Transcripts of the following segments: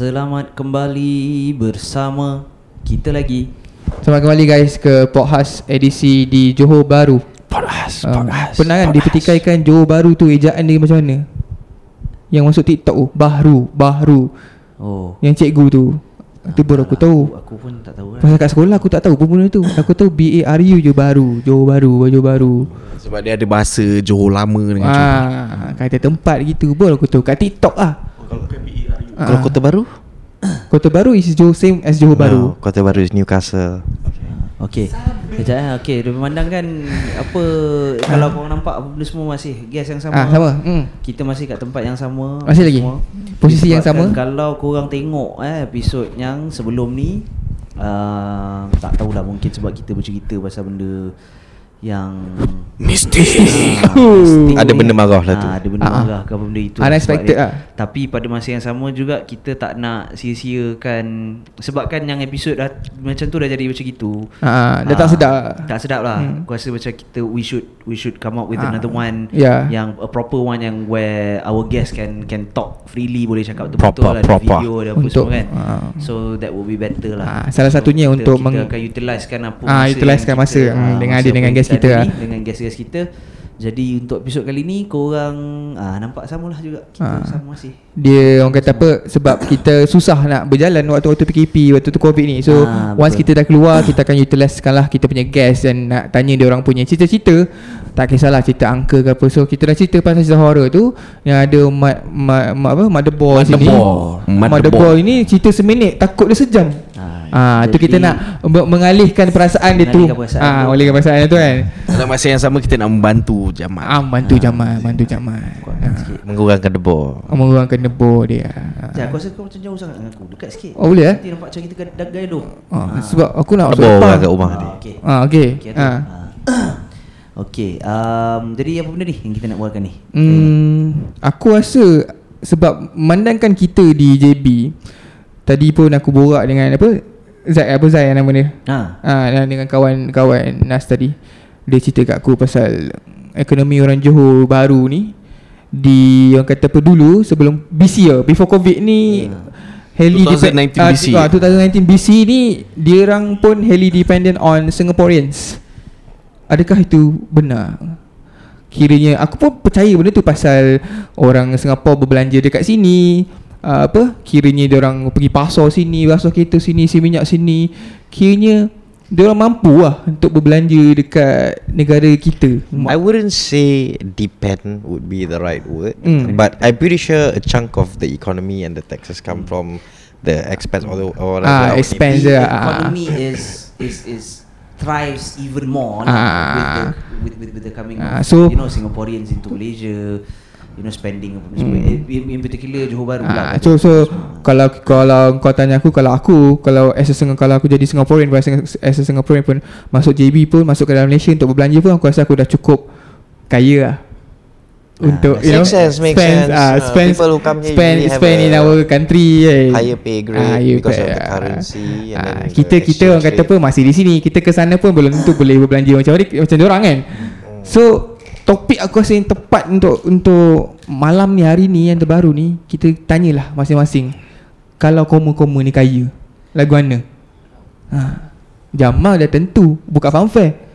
Selamat kembali bersama kita lagi Selamat kembali guys ke podcast edisi di Johor Baru. Podcast, Ah, podcast. pernah kan dipetikaikan Johor Baru tu ejaan dia macam mana? Yang masuk TikTok tu, Bahru, Bahru. Oh Yang cikgu tu. Itu baru aku tahu. Aku, aku pun tak tahu kan Pasal kat sekolah aku tak tahu pun benda tu. Aku tahu B A R U je baru, Johor Baru, Johor Baru. Sebab dia ada bahasa Johor lama dengan Johor. Ah, kata tempat gitu. Baru aku tahu kat TikTok ah. Kalau Ah. Kota Baru? Kota Baru is Johor same as Johor Baru. No, Kota Baru is Newcastle. Okey Sekejap eh Okey Dia memandangkan Apa Kalau korang nampak Apa benda semua masih Gas yang sama Ah, sama. Hmm. Kita masih kat tempat yang sama Masih lagi? semua. Posisi yang Disebabkan sama? Kalau korang tengok eh, Episod yang sebelum ni uh, Tak tahulah Mungkin sebab kita bercerita Pasal benda Yang Mistik. Mistik Ada benda marah lah tu. Ah, Ada benda ah. marah ke apa benda itu Unexpected lah. Tapi pada masa yang sama juga Kita tak nak sia-siakan Sebabkan yang episod dah Macam tu dah jadi macam gitu Ah, dah tak sedap. Tak sedap lah Hmm. Aku rasa macam kita We should We should come up with Ah, another one yeah. Yang a proper one Yang where Our guest can Can talk freely Boleh cakap Proper, betul-betul lah proper. Video ada apa Untuk, semua kan ah. So that will be better lah Ah, salah satunya kita, untuk Kita meng- akan utilisekan apa Ah, masa utilisekan yang masa, hmm, dengan masa ada dengan guest kita lah. ni, Dengan guest-guest kita. Jadi untuk episod kali ni korang ah, nampak samalah juga. Kita Ah. sama masih. Dia orang kata apa? Sebab kita susah nak berjalan Waktu-waktu PKP Waktu tu COVID ni. So Ah, once betul. kita dah keluar Kita akan utilisekan lah Kita punya guest Dan nak tanya dia orang punya cerita-cerita. Tak kisahlah cerita angka ke apa. So kita dah cerita pasal cerita horror tu. Yang ada mat, mat, mat, apa, Motherboard sini. Motherboard. Motherboard ini cerita seminit. Takut dia sejam Ah, Ah, tu kita nak me- mengalihkan perasaan dia tu. Mengalihkan perasaan Ah, mengalihkan perasaan dia tu kan. Dalam masa yang sama kita nak membantu Jamal. Ah, bantu Jamal, bantu Jamal. Kuatkan Ah, sikit. Mengurangkan debor. mengurangkan debur dia. Sekejap, aku rasa kau macam jauh sangat dengan aku. Dekat sikit. Oh, boleh, eh? Nanti nampak macam kita dah gaduh. Ah, sebab aku nak Debor lah kat rumah dia. Ah, okey. Ah, okey. Okey, Ah. ah. Okey, um, jadi apa benda ni yang kita nak buatkan ni? Hmm, aku rasa sebab memandangkan kita di JB tadi pun aku borak dengan apa Zai apa Zai nama dia. Ha. Ah, dan dengan kawan-kawan Nas tadi. Dia cerita kat aku pasal ekonomi orang Johor baru ni di orang kata apa dulu sebelum BC ya before covid ni Heli 2019 ah, BC. ah, 2019 BC ni dia orang pun heli dependent on Singaporeans. Adakah itu benar? Kiranya aku pun percaya benda tu pasal orang Singapura berbelanja dekat sini uh, apa kiranya dia orang pergi pasar sini pasar kereta sini si minyak sini kiranya dia orang mampu lah untuk berbelanja dekat negara kita I wouldn't say depend would be the right word, Mm. but I'm pretty sure a chunk of the economy and the taxes come from the expats or, the, or Ah, whatever. expense The dia, ah. economy is is is thrives even more Ah. with, the, with, with, with the coming Ah, of so- you know Singaporeans into Malaysia you know spending apa Hmm. in, in particular Johor Bahru Ah, lah so so kalau kalau kau tanya aku kalau aku kalau as a Sing- kalau aku jadi Singaporean as a- as a Singaporean pun masuk JB pun masuk ke dalam Malaysia untuk berbelanja pun aku rasa aku dah cukup kaya lah. Untuk you know Makes sense, makes spend, sense. ah, Ah, spend, people who come here spend, have spend in our country eh. higher pay grade higher because of pay, the ah. currency and Ah, then the kita kita orang kata apa masih di sini kita ke sana pun belum tentu boleh berbelanja macam macam dia orang kan so topik aku rasa yang tepat untuk untuk malam ni hari ni yang terbaru ni kita tanyalah masing-masing. Kalau koma-koma ni kaya lagu mana? Ha. Jamal dah tentu buka fanfare.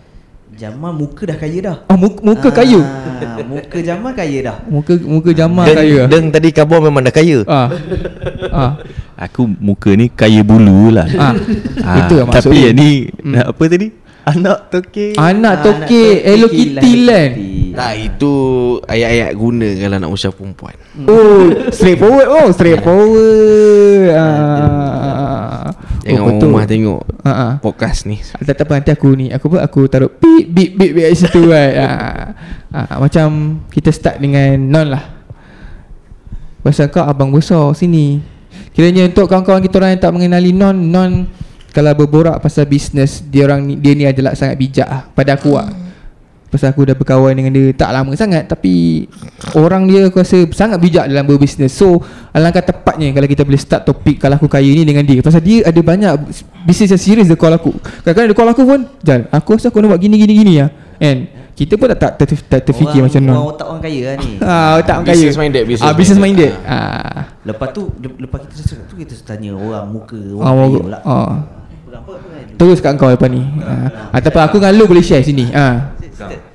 Jamal muka dah kaya dah. Oh muka, muka kaya? ah, muka Jamal kaya dah. Muka muka Jamal Deng, kaya. Deng tadi khabar memang dah kaya. ah. Ah. Aku muka ni kaya bulu lah ah. Ah, Itu yang maksud Tapi yang ni Hmm. Apa tadi? Anak toke anak tokek Anak Hello Kitty lah. Nah itu ayat-ayat guna kalau nak usah perempuan. Oh, straightforward oh, straightforward. Ah. Jangan oh, betul. rumah tengok ah. podcast ni. Tak tak apa nanti aku ni aku apa aku taruh beep beep beep beep kat situ kan. Ah. Ah, macam kita start dengan non lah. Pasal kau abang besar sini. Kiranya untuk kawan-kawan kita orang yang tak mengenali non non kalau berborak pasal bisnes dia orang ni, dia ni adalah sangat bijak ah pada aku ah. Pasal aku dah berkawan dengan dia tak lama sangat Tapi Orang dia aku rasa sangat bijak dalam berbisnes So Alangkah tepatnya kalau kita boleh start topik Kalau aku kaya ni dengan dia Pasal dia ada banyak Bisnes yang serius dia call aku Kadang-kadang dia call aku pun Jal aku rasa aku nak buat gini gini gini lah And Kita pun tak, tak, ter, tak terfikir orang, macam mana Orang otak orang kaya lah ni Ah, tak orang kaya. Business minded, business ah, business minded. minded. Ah. Lepas tu le- Lepas kita cakap tu Kita tanya orang muka Ah, Orang kaya ah. pula ah. Kan Terus kat kau lepas ni. Ah. Ataupun aku dengan lu boleh share sini. Ah.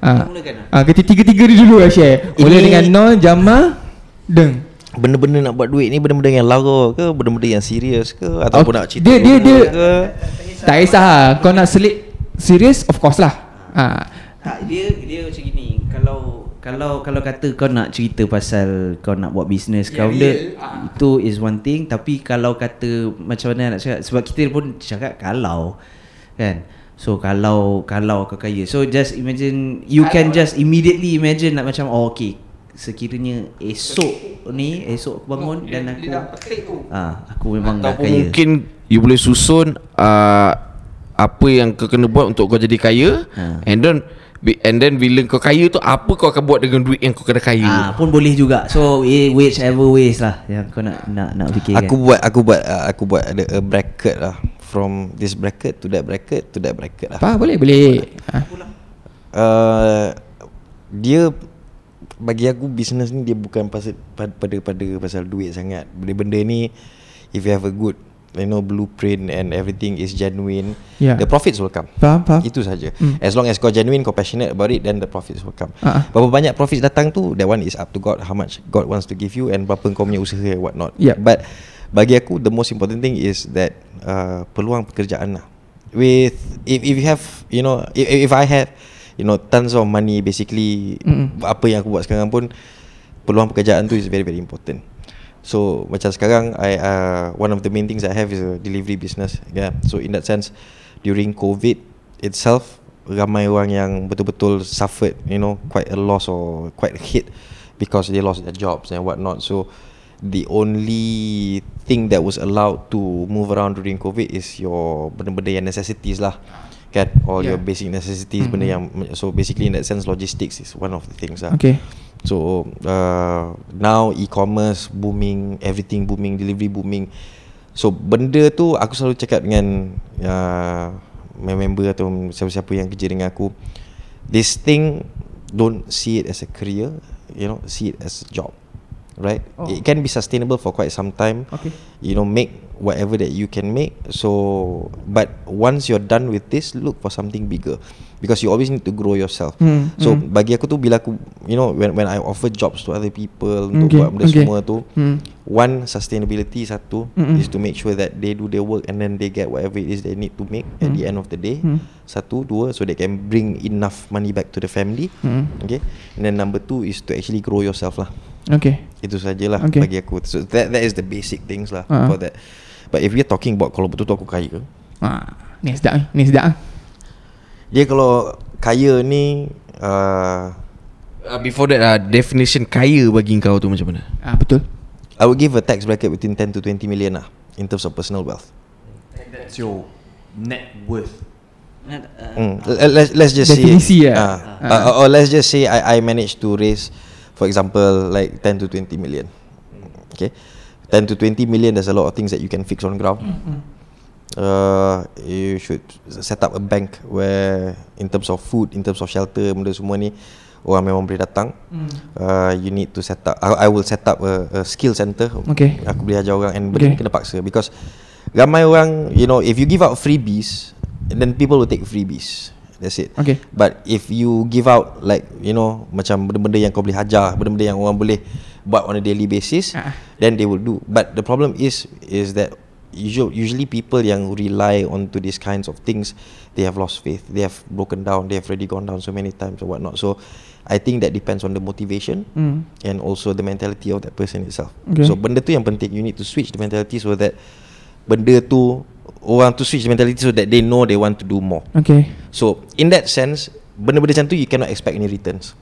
Ah. kita mulakan lah. Ah, kita tiga-tiga ni dulu lah share. Boleh Ini- dengan Nol, Jama, Deng. Benda-benda nak buat duit ni benda-benda yang lara ke Benda-benda yang serius ke Ataupun Oh, nak cerita dia- dia- dia- ke Tak kisah lah. Kau nak selit serius of course lah. Ah. Tak dia dia macam gini kalau kalau kalau kata kau nak cerita pasal kau nak buat bisnes Ya, kau benda real. Ah. itu is one thing. Tapi kalau kata macam mana nak cakap sebab kita pun cakap kalau kan? So kalau kalau kau kaya. So just imagine you can just immediately imagine like macam oh okay. Sekiranya esok ni esok aku bangun dan aku ah aku memang dah kaya. mungkin You boleh susun uh, Apa yang kau kena buat Untuk kau jadi kaya Ha. And then And then bila kau kaya tu Apa kau akan buat dengan duit Yang kau kena kaya Ah pun boleh juga. So eh, whichever ways lah yang kau nak nak nak fikirkan. Aku buat Aku buat uh, Aku buat ada a bracket lah From this bracket to that bracket To that bracket lah Apa boleh boleh. Ah. uh, Dia Bagi aku Business ni dia bukan pasal pada pada, pada pasal duit sangat Benda-benda ni If you have a good You know blueprint and everything is genuine Yeah. The profits will come Faham, faham. Itu saja. Hmm. As long as kau genuine, kau passionate about it, then the profits will come. Ah. Berapa banyak profits datang tu, that one is up to God. How much God wants to give you and berapa kau punya usaha and what not. Yep. But bagi aku, the most important thing is that uh, peluang pekerjaan lah. With if if you have, you know, if if I have, you know, tons of money, basically Mm-mm. apa yang aku buat sekarang pun peluang pekerjaan tu is very very important. So macam sekarang I uh, one of the main things I have is a delivery business. Yeah. So in that sense during COVID itself ramai orang yang betul-betul suffered, you know, quite a loss or quite a hit because they lost their jobs and whatnot. So the only thing that was allowed to move around during COVID is your benda-benda yang necessities lah. Kan all your Yeah. basic necessities benda yang so basically in that sense logistics is one of the things lah. Okay. So uh, now e-commerce booming, everything booming, delivery booming. So benda tu aku selalu cakap dengan uh, my member atau siapa-siapa yang kerja dengan aku, this thing don't see it as a career, you know, see it as a job. Right? Oh. It can be sustainable for quite some time. Okay. You know, make whatever that you can make. So, but once you're done with this, look for something bigger, because you always need to grow yourself. Hmm, So hmm. bagi aku tu bila aku you know when when I offer jobs to other people untuk Okay, buat benda okay. semua tu Hmm. one sustainability satu Mm-mm. is to make sure that they do their work and then they get whatever it is they need to make at Hmm. the end of the day Hmm. satu dua so they can bring enough money back to the family Hmm. okay and then number two is to actually grow yourself lah Okay. itu sajalah Okay. bagi aku so that that is the basic things lah Ah. for that but if we're talking about kalau betul-betul aku kaya Ah, ni sedap ni. Ni sedap. dia kalau kaya ni uh, uh, Before that uh, Definition kaya bagi kau tu macam mana Ah, betul. I would give a tax bracket between 10 to 20 million lah in terms of personal wealth. That's your net worth. Nak, uh, Mm. Let's let's just Definisi say lah. ah, Ah. uh, or let's just say I I managed to raise for example like 10 to 20 million. Okay. 10 to 20 million there's a lot of things that you can fix on ground. Uh, you should set up a bank where in terms of food, in terms of shelter, benda semua ni orang memang boleh datang. Uh, you need to set up. I, I will set up a, a skill center. Okay. Aku boleh ajar orang and Okay. kena paksa because ramai orang, you know, if you give out freebies, then people will take freebies. That's it. Okay. But if you give out like you know macam benda-benda yang kau boleh hajar, benda-benda yang orang boleh buat on a daily basis, Ah. then they will do. But the problem is is that usually usually people yang rely onto these kinds of things, they have lost faith. They have broken down. They have already gone down so many times or whatnot. So I think that depends on the motivation Hmm. and also the mentality of that person itself. Okay. So benda tu yang penting. You need to switch the mentality so that benda tu orang tu switch mentality so that they know they want to do more. Okay. So in that sense, benda-benda macam tu you cannot expect any returns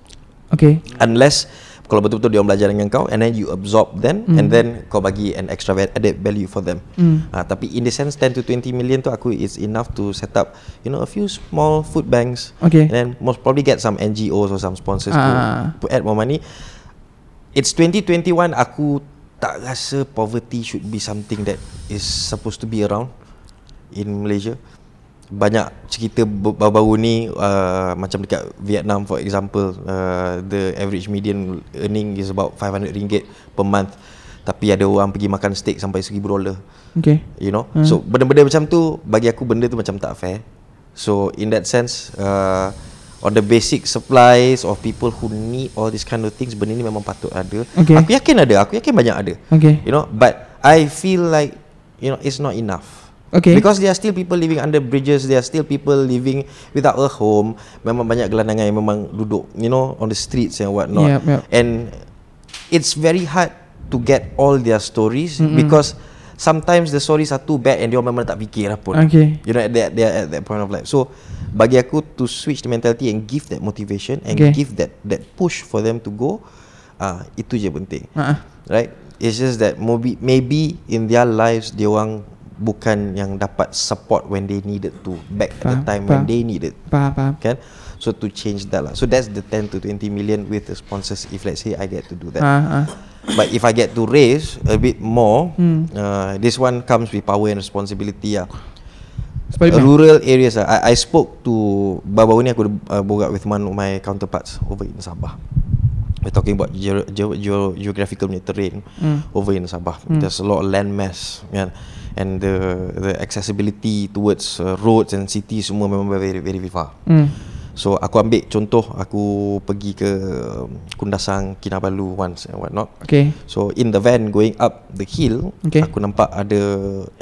Okay. unless Kalau betul-betul dia orang belajar dengan kau And then you absorb them And then kau bagi an extra added value for them Mm. Ah, Tapi in the sense 10 to 20 million tu Aku is enough to set up You know a few small food banks Okay. And then most probably get some NGOs or some sponsors Ah. to, to add more money It's 2021 Aku tak rasa poverty should be something that is supposed to be around in Malaysia. Banyak cerita baru-baru ni uh, macam dekat Vietnam for example uh, the average median earning is about 500 ringgit per month tapi ada orang pergi makan steak sampai 1000 dolar Okay. you know hmm. so benda-benda macam tu bagi aku benda tu macam tak fair so in that sense uh, on the basic supplies of people who need all these kind of things benda ni memang patut ada Okay. aku yakin ada aku yakin banyak ada Okay. you know but i feel like you know it's not enough Okay. Because there are still people living under bridges, there are still people living without a home. Memang banyak gelandangan yang memang duduk, you know, on the streets and what not. Yup, yup. And it's very hard to get all their stories mm-hmm. because sometimes the stories are too bad and dia memang tak fikir lah pun. Okay. You know, at that, they are at that point of life. So, bagi aku to switch the mentality and give that motivation and Okay. give that that push for them to go, ah uh, itu je penting. Ah, Right? It's just that maybe, maybe in their lives dia orang bukan yang dapat support when they needed to back at the time faham. when they needed faham, faham. kan so to change that lah so that's the 10 to 20 million with the sponsors if let's say I get to do that Ah, ah. but if I get to raise a bit more Hmm. uh, this one comes with power and responsibility lah Sebab rural areas lah. I, I spoke to baru-baru ni aku uh, borak with one of my counterparts over in Sabah. We're talking about geo, geo, geo, geographical punya terrain Hmm. over in Sabah. There's a lot of land mass kan? and the the accessibility towards uh, roads and cities semua memang very very, very far. Hmm. So aku ambil contoh aku pergi ke um, Kundasang Kinabalu once and what not. Okay. So in the van going up the hill Okay. aku nampak ada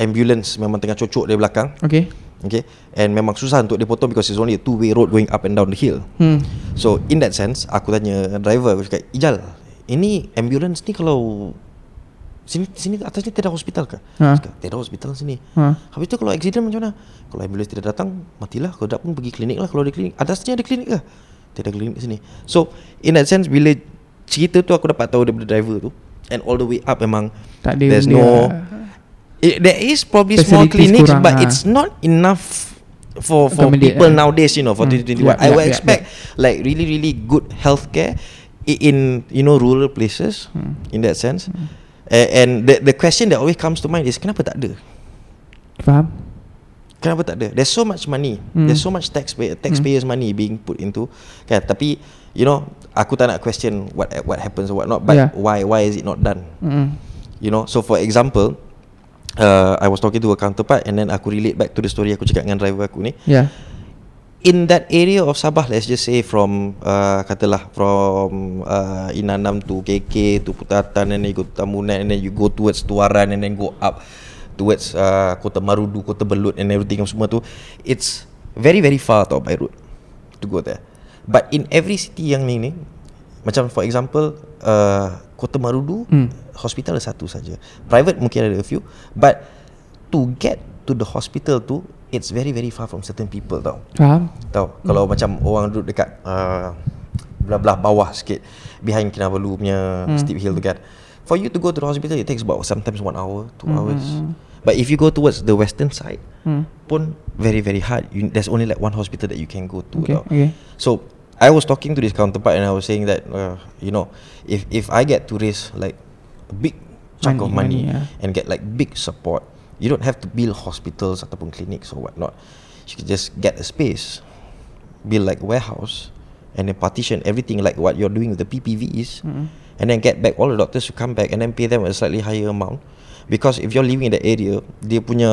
ambulance memang tengah cocok dari belakang. Okay. Okay And memang susah untuk dipotong Because it's only a two way road Going up and down the hill Hmm. So in that sense Aku tanya driver Aku cakap Ijal Ini ambulance ni kalau Sini sini atas ni tiada hospital ke? Ha. Dia Cakap, tiada hospital sini Ha. Habis tu kalau accident macam mana? Kalau ambulance tidak datang Matilah Kalau tak pun pergi klinik lah Kalau ada klinik Atasnya ada klinik ke? Tiada klinik sini So in that sense Bila cerita tu aku dapat tahu daripada driver tu And all the way up memang Tak ada There's no lah. It, There is probably small clinics kurang, But ah. it's not enough For for Accommodate, people ah. nowadays You know For Hmm. 2021 Yup, I would yup, expect Like really really good healthcare In you know rural places Hmm. In that sense A- And the the question that always comes to mind is Kenapa tak ada? Faham? Kenapa tak ada? There's so much money. Hmm. There's so much taxpayer taxpayers money being put into kan tapi you know aku tak nak question what what happens or what not but Yeah. why why is it not done? Hmm. You know so for example uh, I was talking to a counterpart and then aku relate back to the story aku cakap dengan driver aku ni Yeah. in that area of Sabah let's just say from uh, katalah from uh, Inanam to KK to Putatan and then you go to Tamunan and then you go towards Tuaran and then go up towards uh, Kota Marudu, Kota Belut and everything semua tu it's very very far tau by road to go there but in every city yang ni ni macam for example uh, Kota Marudu Hmm. hospital ada satu saja private mungkin ada a few but to get to the hospital tu it's very very far from certain people tau Faham? Hmm. kalau macam orang duduk dekat uh, belah-belah bawah sikit behind Kinabalu punya hmm. steep hill tu kan. For you to go to the hospital it takes about sometimes one hour, two hmm. hours. But if you go towards the western side Hmm. pun very very hard. You, there's only like one hospital that you can go to. Okay, tau. okay. So I was talking to this counterpart and I was saying that uh, you know if if I get to raise like a big chunk Money, of money, money, yeah. and get like big support, you don't have to build hospitals ataupun clinics or whatnot. You can just get a space, build like a warehouse, and then partition everything like what you're doing with the PPVs, Mm. and then get back all the doctors to come back and then pay them a slightly higher amount. Because if you're living in that area, dia punya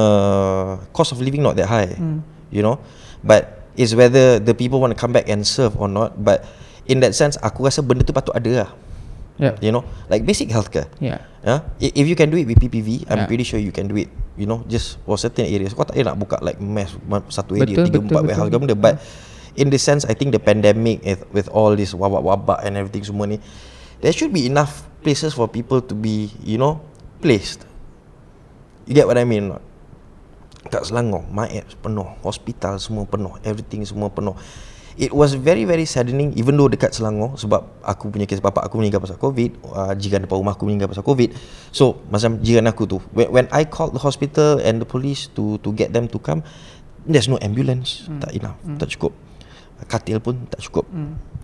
cost of living not that high, Mm. you know. But it's whether the people want to come back and serve or not. But in that sense, aku rasa benda tu patut ada lah. Yeah. You know, like basic healthcare. Yeah. Yeah? If you can do it with PPV, I'm Yeah. pretty sure you can do it. You know, just for certain areas. Kau tak payah nak buka like mass ma- satu area Betul, tiga betul, empat warehouse benda. But in the sense, I think the pandemic with, with all this wabak-wabak and everything semua ni, there should be enough places for people to be, you know, placed. You get what I mean? or not? Kat Selangor, my apps penuh, hospital semua penuh, everything semua penuh. it was very very saddening even though dekat Selangor sebab aku punya kes bapak aku meninggal pasal covid uh, jiran depan rumah aku meninggal pasal covid. So macam jiran aku tu when, when I called the hospital and the police to to get them to come there's no ambulance. Tak enough tak cukup. Katil pun tak cukup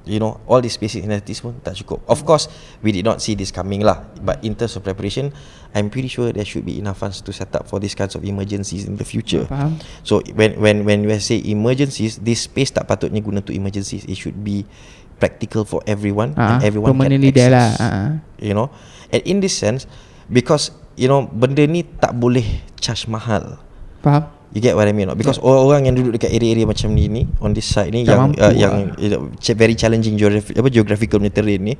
you know all these basic necessities pun tak cukup of course we did not see this coming lah but in terms of preparation I'm pretty sure there should be enough funds to set up for these kinds of emergencies in the future Faham. So when when when we say emergencies, this space tak patutnya guna untuk emergencies. It should be practical for everyone Ah, and everyone can permanently there lah. access. Ah. You know, and in this sense, because you know benda ni tak boleh charge mahal. Faham? You get what I mean? Not? Because orang-orang yang duduk dekat area-area macam ni ni on this side ni Tak yang uh, lah. yang ch- very challenging geography apa geographical punya terrain ni,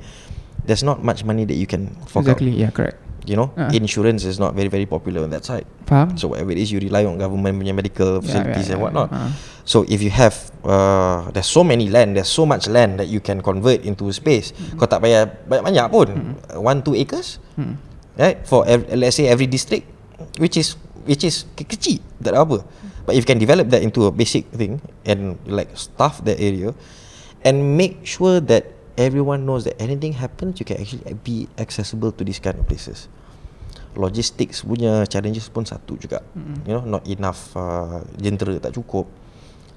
there's not much money that you can fork exactly. out. Yeah, correct. You know, Ah. insurance is not very very popular on that side. Faham? So whatever it is, you rely on government punya medical Yeah, facilities yeah, and yeah, whatnot. uh. So if you have, uh, there's so many land, there's so much land that you can convert into space. Kau tak payah banyak-banyak pun, uh, one two acres, Hmm. right? For ev- let's say every district, which is which is ke- kecil, tak ada apa. But if you can develop that into a basic thing and like staff that area, and make sure that everyone knows that anything happens, you can actually be accessible to these kind of places logistics punya challenges pun satu juga mm-hmm. you know not enough uh, jentera tak cukup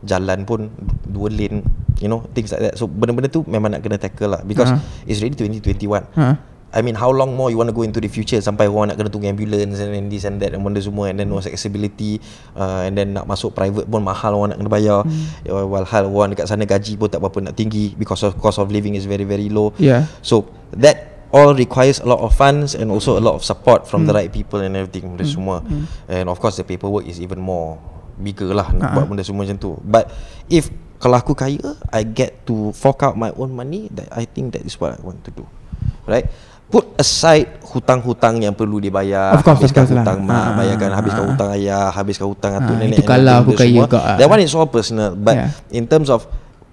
jalan pun dua lane you know things like that so benda-benda tu memang nak kena tackle lah because uh-huh. it's already 2021 Ha. I mean how long more you want to go into the future sampai orang nak kena tunggu ambulance and then this and that and benda semua and then no accessibility uh, and then nak masuk private pun mahal orang nak kena bayar mm. walhal orang dekat sana gaji pun tak berapa nak tinggi because of cost of living is very very low Yeah. So that all requires a lot of funds and also a lot of support from Hmm. the right people and everything benda semua. And of course the paperwork is even more bigger lah Ah. nak buat benda semua macam tu. But if kalau aku kaya, I get to fork out my own money, that I think that is what I want to do. Right? Put aside hutang-hutang yang perlu dibayar Of course, of Habiskan course lah. hutang mak Ah, Habiskan, ah, habiskan ah. hutang ayah Habiskan hutang atuk Ah, nenek itu kalau everything aku tu kaya semua. ah. That one is all personal But Yeah. in terms of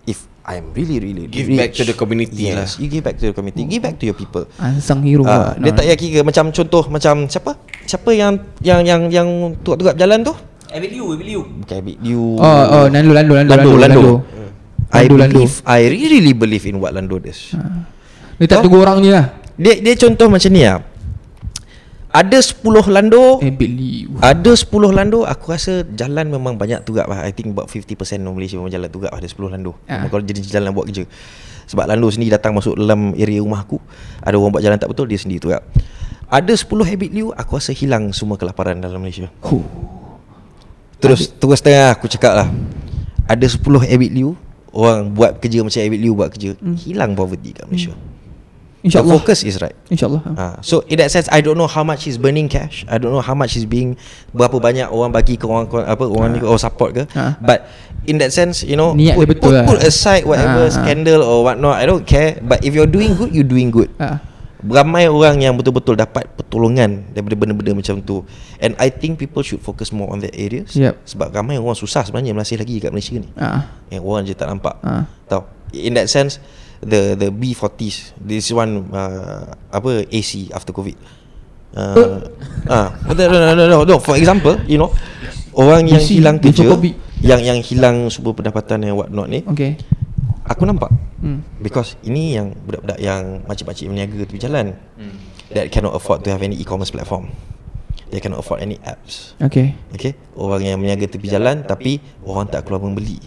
If I'm really really Give rich, back to the community lah. Yes, you give back to the community Give back to your people Unsung hero Ah, lah. dia tak payah kira macam contoh macam siapa? Siapa yang yang yang yang tukar-tukar berjalan tu? Abid Liu, Abid Liu. Bukan Abid Liu. Oh, oh, Lando, Lando, Lando, Lando, Lando. I Lando, Lando. believe I really believe in what Lando does. Dia tak Oh. tunggu orang ni lah. Dia dia contoh macam ni ah. Ada 10 Lando Eh. Ada 10 lando Aku rasa jalan memang banyak tugak lah. I think about 50% of Malaysia memang jalan tugak lah Ada 10 lando. Memang kalau jenis jalan buat kerja. Sebab lando sendiri datang masuk dalam area rumah aku. Ada orang buat jalan tak betul Dia sendiri tugak Ada 10 habit liu Aku rasa hilang semua kelaparan dalam Malaysia. Huh. Terus terus tengah aku cakap lah. Ada 10 habit liu Orang buat kerja macam habit liu buat kerja Hilang poverty kat Malaysia. The InsyaAllah. focus is right InsyaAllah. Ha, so in that sense I don't know how much is burning cash. I don't know how much is being berapa banyak orang bagi ke orang apa orang ni orang support ke. Ha. But in that sense, you know, Niat put, betul put, lah. put aside whatever Ha, ha. scandal or what not. I don't care. But if you're doing good, you doing good. Ah. Ramai orang yang betul-betul dapat pertolongan daripada benda-benda macam tu. And I think people should focus more on that areas. Yep. Sebab ramai orang susah sebenarnya masih lagi kat Malaysia ni. Ah. Yang orang je tak nampak. Ah. Tahu. In that sense the the B40s this one uh, apa AC after covid. Uh, ah, no, no, no, no, no, no, for example, you know, orang yang BC, hilang kerja, yang yang hilang sumber pendapatan yang what not ni, Okay. aku nampak. Hmm. Because ini yang budak-budak yang makcik-makcik meniaga tepi jalan that cannot afford to have any e-commerce platform. They cannot afford any apps. Okay. Okay Orang yang meniaga tepi jalan Tapi orang tak keluar membeli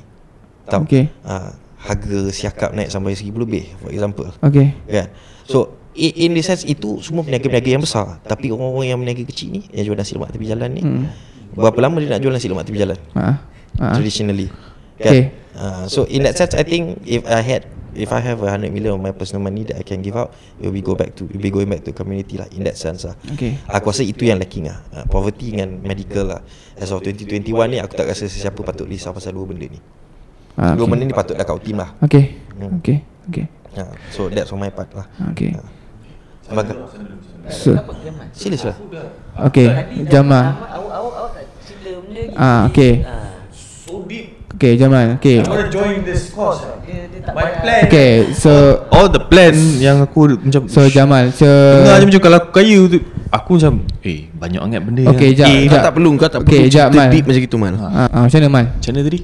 Tahu Okay. ha, Harga siakap naik sampai seribu lebih For example Okay. Kan So In this sense Itu semua peniaga-peniaga yang besar Tapi orang-orang yang meniaga kecil ni Yang jual nasi lemak tepi jalan ni Hmm. Berapa lama dia nak jual nasi lemak tepi jalan Ah. Ah. Traditionally Okay. kan? Ha, So in that sense I think If I had If I have a hundred million of my personal money that I can give out, it will be go back to, it will be going back to community lah. In that sense lah. Okay. Aku rasa itu yang lacking lah uh, Poverty dengan medical lah As of 2021 ni Aku tak rasa sesiapa patut risau pasal dua benda ni Ah, Dua okay. benda ni patut dah kau team lah Okay. Hmm. Okay. Okay. uh, So that's on my part lah Okay. Sebagai So. Sila sila Okay. Jamal. Ah, okay. Okay, Jamal. Okay. I want to join this course. My plan. Okay, so All the plan yang aku macam so Jamal, so Dengar je macam kalau aku kaya tu Aku macam Eh banyak sangat benda Okay, yang- jap, Eh, jap. kau tak perlu Kau tak Okay, perlu jap, Mal. deep macam gitu Mal Ah, ah, macam mana Mal? Macam mana tadi?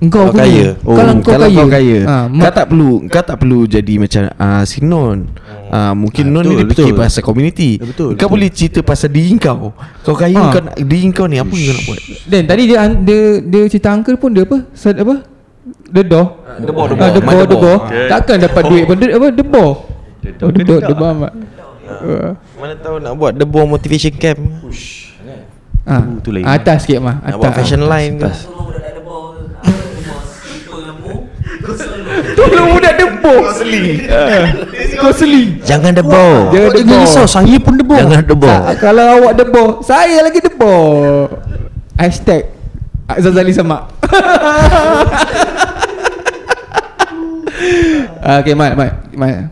Engkau punya. kaya. Oh, kalau kau kalau kaya, kau kaya ah, Kau tak perlu Kau tak perlu jadi macam uh, Si Non uh, Mungkin Ah, Non betul, ni dia fikir betul. pasal community Ya, betul, Kau betul. boleh cerita pasal diri kau Kau kaya Ah. kau nak, Diri kau ni Apa kau nak buat Dan tadi dia dia dia cerita uncle pun dia apa? Sad apa? Debor, debor. Ah, debor, Main debor. debor. Ah. Takkan dapat duit pun dia apa? Debor. Dedoh Oh, debor, dedak? debor amat. Ah. Mana tahu nak buat Debor motivation camp Ah, Tu- tu lain. atas sikit mah. Nak buat Atas. fashion line ke Tolong budak debor. Kau seling. Kau seling. Jangan debor Jangan debor. Saya pun debor Jangan debor Sa- kalau awak debor, saya lagi debor. Hashtag Zazali Samak. Ah, okay, Mat, Mat, Mat.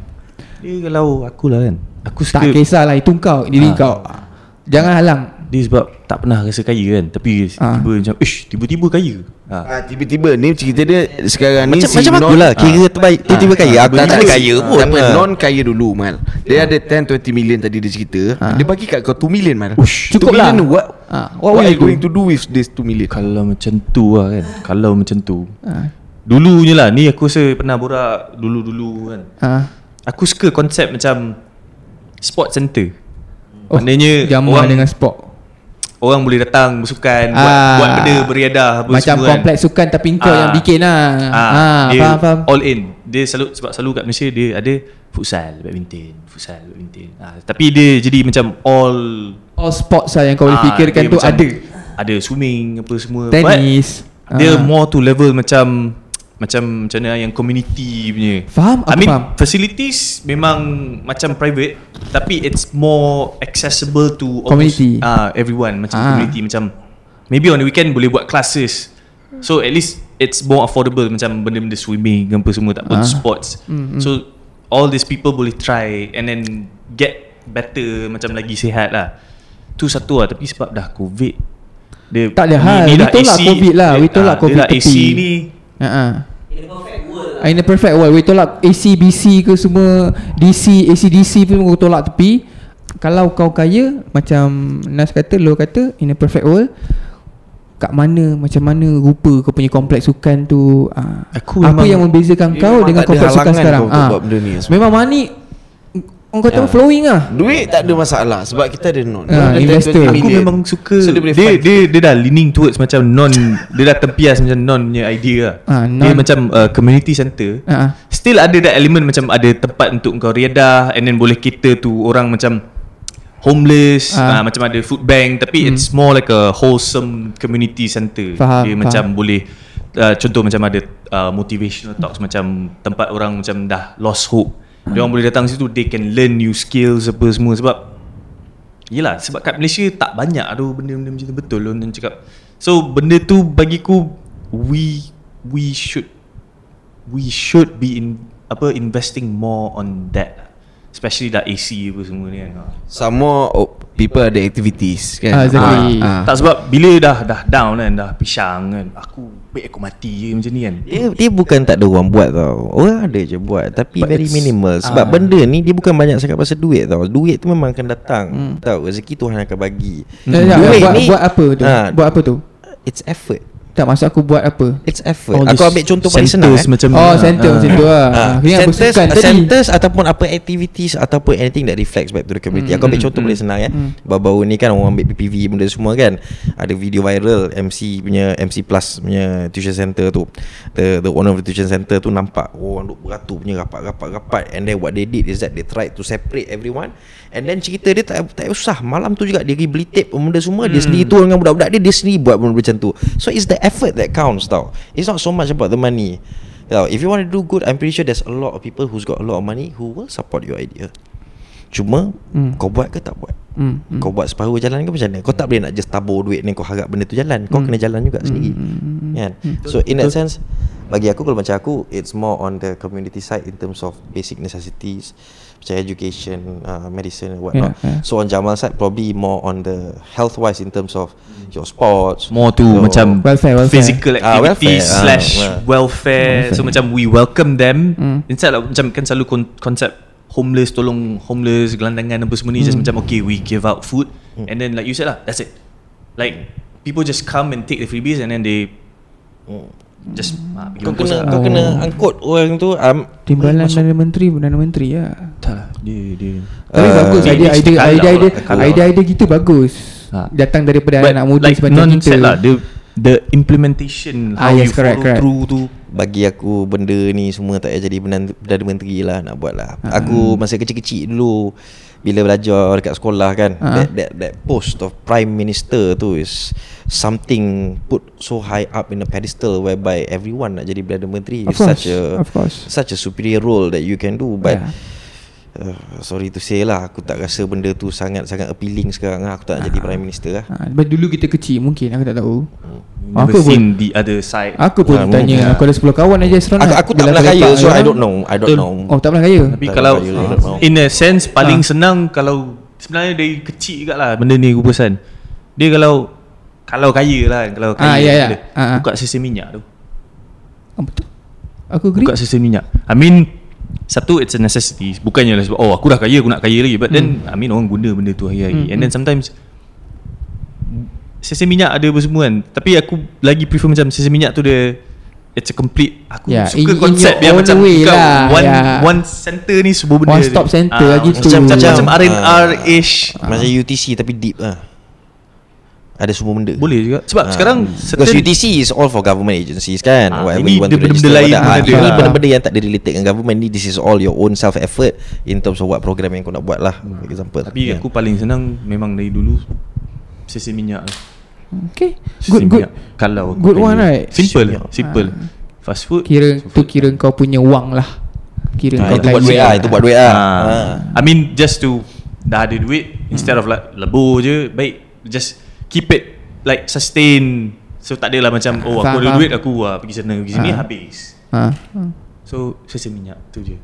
Dia kalau aku lah kan Aku suka Tak kisahlah itu kau, diri Ah. kau. Jangan halang. Dia sebab tak pernah rasa kaya kan Tapi Ah. tiba macam Ish tiba-tiba kaya ha. Ah, tiba-tiba ni cerita dia sekarang ni Macam, si macam aku Non- lah Ah. Kira terbaik Tiba-tiba kaya Aku tak ada kaya pun Tak apa Ah. Non kaya dulu Mal Dia ada 10-20 million tadi dia cerita Ah. Dia bagi kat kau 2 million Mal Ush, 2 cukup million lah. tu What, Ah, what, what are you going to do with this 2 million Kalau macam tu lah kan Kalau macam tu Ah. Dulunya lah Ni aku rasa pernah borak Dulu-dulu kan Ah. Aku suka konsep macam Sport center Oh, Maknanya Jamah orang, dengan sport. Orang boleh datang bersukan buat, Ah. buat benda beriadah apa Macam semua kompleks sukan tapi kau Ah. yang bikin lah. Ah, Ah, dia faham faham. All in Dia selalu Sebab selalu kat Malaysia Dia ada Futsal Badminton Futsal Badminton ah, Tapi dia jadi macam All All sports lah yang kau boleh ah, fikirkan dia tu ada. Ada swimming Apa semua Tenis. But Dia Ah. more to level macam Macam Macam mana Yang community punya Faham, I aku mean faham. Facilities Memang Macam private Tapi it's more Accessible to Community. ah Everyone Macam Ah. community Macam Maybe on the weekend Boleh buat classes So at least It's more affordable Macam benda-benda swimming Apa semua Tak pun Ah. sports Mm, mm. So All these people boleh try And then Get better Macam lagi sihat lah Tu satu lah Tapi sebab dah covid dia, Tak ada hal. We dah tolak COVID lah. We tolak ah, COVID Dia dah AC ni Ha In a perfect world We tolak AC, BC ke semua DC, AC, DC pun kau tolak tepi. Kalau kau kaya Macam Nas kata, Lo kata In a perfect world Kat mana Macam mana rupa Kau punya kompleks sukan tu ah, Aku Apa yang membezakan kau Dengan kompleks sukan sekarang? Ah. Memang money Orang kata Ya. flowing lah Duit tak ada masalah Sebab kita ada non ada investor. 20 Aku million. memang suka So dia dia, dia, dia dah leaning towards macam non Dia dah tempias macam non punya idea lah Ah, Dia macam uh, community center Ah. Still ada that element macam ada tempat untuk kau riadah And then boleh cater to orang macam Homeless Ah. uh, Macam ada food bank Tapi it's more like a wholesome community center Faham, Dia faham. macam boleh uh, Contoh macam ada uh, motivational talks Macam tempat orang macam dah lost hope Dia orang boleh datang situ They can learn new skills apa semua Sebab Yelah sebab kat Malaysia tak banyak tu benda-benda macam tu betul lo yang cakap. So benda tu bagiku we we should we should be in apa investing more on that. Especially dah AC apa semua ni kan. Some more oh, People ada activities kan Ah, exactly. Ah, ah. Tak sebab bila dah dah down kan dah pisang kan aku baik aku mati je macam ni kan. Dia, dia bukan tak ada orang buat tau Orang ada je buat Tapi But very minimal Sebab ah. benda ni Dia bukan banyak cakap pasal duit tau Duit tu memang akan datang hmm. Tahu rezeki Tuhan akan bagi tak, Duit buat, ni buat apa tu? ha, Buat apa tu? It's effort Tak maksud aku buat apa? It's effort All Aku ambil contoh paling senang centers eh. macam Oh, ah, center ah. macam tu lah. Ah, Ah, centers, bersukan tadi. centers ataupun apa activities ataupun anything that reflects back to the community. Aku ambil hmm, contoh hmm, paling senang ya. hmm. Baru-baru ni kan orang ambil PPV benda semua kan. Ada video viral MC punya MC Plus punya tuition center tu. The the owner of the tuition center tu nampak oh, orang duk beratur punya rapat-rapat-rapat and then what they did is that they tried to separate everyone and then cerita dia tak tak usah malam tu juga dia rehabilitate benda semua dia sendiri tu dengan budak-budak dia dia sendiri buat benda macam tu. So it's the effort that counts tau. It's not so much about the money. Tau, if you want to do good, I'm pretty sure there's a lot of people who's got a lot of money who will support your idea. Cuma Hmm. kau buat ke tak buat? Hmm, hmm. Kau buat separuh jalan ke macam mana? Kau tak boleh nak just tabur duit ni kau harap benda tu jalan. Kau Hmm. kena jalan juga sendiri. hmm, Kan? So in that sense bagi aku kalau macam aku it's more on the community side in terms of basic necessities macam education, uh, medicine and whatnot. Yeah, yeah. So on Jamal side probably more on the health wise in terms of your sports. More to your- macam Welfare, welfare. physical Ah, activities welfare. Ah, slash well. welfare. So macam we welcome them Hmm. instead of macam kan selalu kon- konsep homeless tolong homeless gelandangan apa semua ni just macam okay we give out food and then like you said lah that's it. Like people just come and take the freebies and then they Just ah, pergi Kau kena lah. kau kena angkut orang tu um, Timbalan Perdana Menteri Perdana Menteri lah Tak Dia dia Tapi Uh, bagus dia idea idea idea idea idea idea gitu bagus. Ha. Datang daripada But anak muda like sepanjang kita. lah The the implementation Ah, How yes, you correct, follow correct. through tu bagi aku benda ni semua tak payah jadi Perdana Perdana Menteri lah nak buat lah. Ha. Aku masa kecil-kecil dulu bila belajar dekat sekolah kan Ha. that, that that post of prime minister tu is something put so high up in a pedestal whereby everyone nak jadi Perdana Menteri Of course, such a of course. such a superior role that you can do but Yeah. Uh, sorry to say lah Aku tak rasa benda tu Sangat-sangat appealing sekarang lah Aku tak nak jadi prime minister lah Ha, sebab dulu kita kecil mungkin aku tak tahu. Never Aku pun seen the other side aku pun Ah, tanya mungkin. aku ada 10 kawan aja seronok. Aku, aku tak pernah kaya So I orang- don't know I don't know Oh tak pernah kaya. Tapi Tak kalau kaya, know. In a sense Paling Ah. senang Kalau Sebenarnya dari kecil juga lah Benda ni aku pesan Dia kalau Kalau kaya lah Kalau kaya Ah, ya, ya. dia, Ah, ah. Buka sistem minyak tu. Oh, betul. Aku agree. Buka sistem minyak. I mean Satu it's a necessity. Bukannya lah sebab Oh aku dah kaya Aku nak kaya lagi. But then I mean orang guna benda tu hari-hari. Hmm, And then sometimes Sistem minyak ada apa semua kan. Tapi aku Lagi prefer macam Sistem minyak tu dia It's a complete Aku Yeah, suka in- in konsep your yang macam way kau lah, One yeah. one center ni semua benda One stop center Ah, gitu. Macam macam, Macam- macam R&R-ish Macam UTC tapi deep lah Ada semua benda Boleh juga Sebab Ah. sekarang Because UTC is all for government agencies kan Ah, Whatever ini you want to register lain ada. Ini Ah. benda-benda yang tak ada related dengan government ni This is all your own self effort In terms of what program yang kau nak buat lah For example Tapi Yeah. aku paling senang Memang dari dulu Sistem minyak lah Okay. Sistem Good good. minyak. Kalau aku Good one, right? Simple Minyak. Simple Fast food Kira tu kira kau punya wang lah. Kira Ah, kau Itu buat duit lah Itu buat duit lah Ah. Ah. I mean just to Dah ada duit Instead of like Lebur je Baik Just Keep it Like sustain So tak adalah macam Oh Faham, aku ada duit Aku ah, pergi sana Pergi sini Ah. habis Ha. So Sistem minyak tu je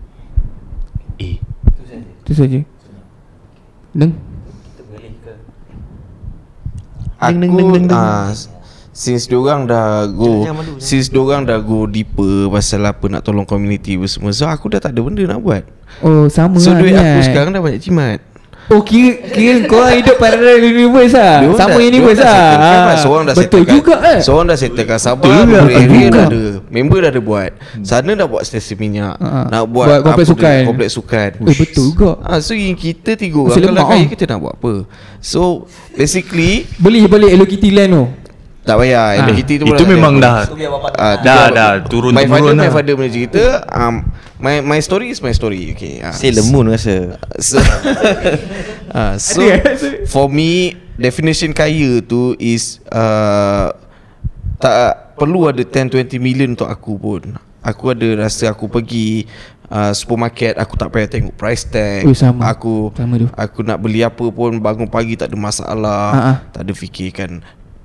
Eh Tu saja. Deng. Aku Deng, deng, deng, deng. ah, Since diorang dah go Jangan malu, jangan Since diorang dah go deeper Pasal apa nak tolong community semua So aku dah tak ada benda nak buat Oh sama So lah duit aku sekarang dah banyak jimat Oh kira Kira kau hidup parallel universe lah. Diorang Sama dah- universe dah lah. settlekan lah. Seorang dah Betul settlekan- juga eh. Seorang dah settlekan. Sabah Betul juga, Area betul dah ada. Member dah ada buat. Sana dah buat stesen minyak. Ha, ha. Nak buat, Buat kompleks apa dia, sukan. Kompleks sukan. Eh betul juga. Ah, so yang kita tiga orang Kalau kaya ah. kita nak buat apa? So basically Boleh balik Hello Kitty Land tu Tak payah Ah. ha. Kita tu pun Itu dah memang dah. Dah, Ah, tu dah, turun My father My lah. father punya cerita um, my, my story is my story Okay ah. Sailor Moon rasa So, uh, so for me definition kaya tu is uh, tak perlu ada 10 20 million untuk aku pun. Aku ada rasa aku pergi uh, supermarket aku tak payah tengok price tag. Oh, sama. Aku Sama tu. aku nak beli apa pun bangun pagi tak ada masalah. Ha, ha. Tak ada fikirkan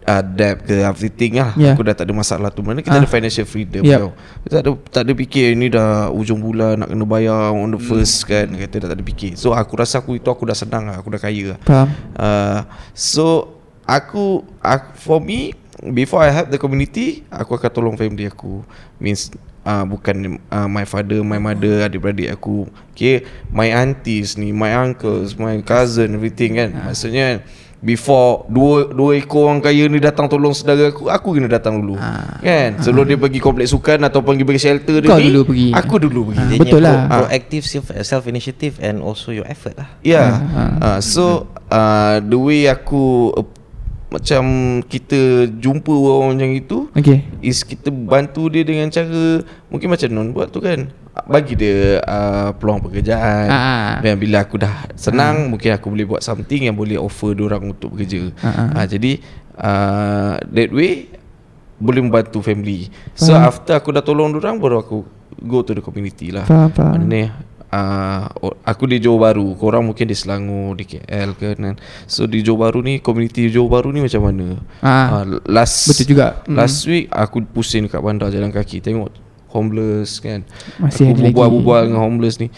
uh, debt ke everything lah. Yeah. Aku dah tak ada masalah tu. Mana kita Ah. ada financial freedom Yep. tau. Kita tak ada tak ada fikir ni dah ujung bulan nak kena bayar on the first kan. Kata dah tak ada fikir. So aku rasa aku itu aku dah senang lah. Aku dah kaya lah. Faham Uh, so aku, aku for me before I help the community aku akan tolong family aku means uh, bukan uh, my father my mother adik-beradik aku okay my aunties ni my uncles my cousin everything kan maksudnya before dua dua ekor orang kaya ni datang tolong saudara aku aku kena datang dulu Ah. kan sebelum dia pergi kompleks sukan atau pergi bagi shelter dia Kau ni dulu pergi. aku dulu pergi Ah, Dia betul lah. pro- Proactive self, self initiative And also your effort lah Ya. Yeah. Ah, Uh, so uh, the way aku uh, macam kita jumpa orang macam itu Okay is kita bantu dia dengan cara mungkin macam non buat tu kan bagi dia uh, peluang pekerjaan Ah. dan bila aku dah senang mungkin aku boleh buat something yang boleh offer dia orang untuk bekerja Ah, ah. uh, jadi uh, that way boleh membantu family so Faham. after aku dah tolong dia orang baru aku go to the community lah Faham, faham. Maknanya uh, Aku di Johor Baru Korang mungkin di Selangor Di KL ke kan. So di Johor Baru ni Community Johor Baru ni macam mana? Ah, uh, Last betul juga. Mm. Last week Aku pusing dekat bandar Jalan kaki. Tengok homeless kan. Masih Aku berbual-bual dengan homeless ni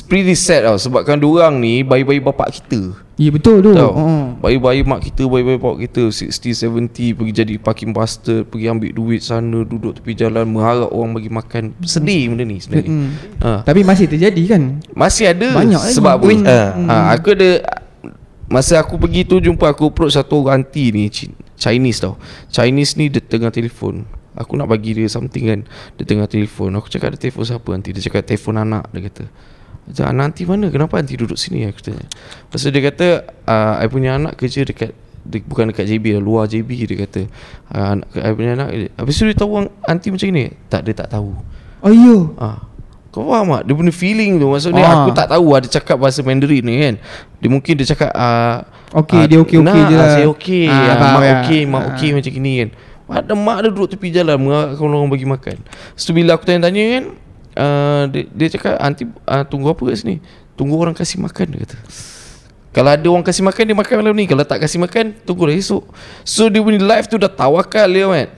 pretty sad tau Sebabkan diorang ni Bayi-bayi bapak kita. Ya betul tu. Oh. Bayi-bayi mak kita Bayi-bayi bapak kita 60, 70 Pergi jadi parking buster Pergi ambil duit sana Duduk tepi jalan Mengharap orang bagi makan. Sedih benda ni sebenarnya. Mm. ha. Tapi masih terjadi kan? Masih ada Banyak lagi. Sebab apa? Win- uh, uh, Aku ada Masa aku pergi tu Jumpa aku approach satu orang aunty ni Chi- Chinese tau. Chinese ni dia tengah telefon. Aku nak bagi dia something kan. Dia tengah telefon. Aku cakap ada telefon siapa? Nanti Dia cakap telefon anak Dia kata Macam anak mana? Kenapa nanti duduk sini? Aku tanya. Lepas dia kata uh, I punya anak kerja dekat dia, Bukan dekat JB lah Luar JB dia kata. Uh, anak, I punya anak Habis tu dia tahu Aunty macam ni? Tak dia tak tahu. Ayo Ah. Kau faham tak? Dia punya feeling tu. Maksudnya Ah. aku tak tahu Ada cakap bahasa Mandarin ni kan? Dia mungkin dia cakap uh, Okey, dia okey-okey je lah. Saya okey. Ah, ah, faham Mak ya. okey Mak Ah. okey macam gini kan? Ada mak dia duduk tepi jalan Mengarahkan orang bagi makan. Lepas tu bila aku tanya-tanya kan uh, dia, dia cakap Nanti uh, tunggu apa kat sini? Tunggu orang kasih makan dia kata. Kalau ada orang kasih makan Dia makan malam ni. Kalau tak kasih makan Tunggulah esok. So dia punya life tu dah tawakal dia kan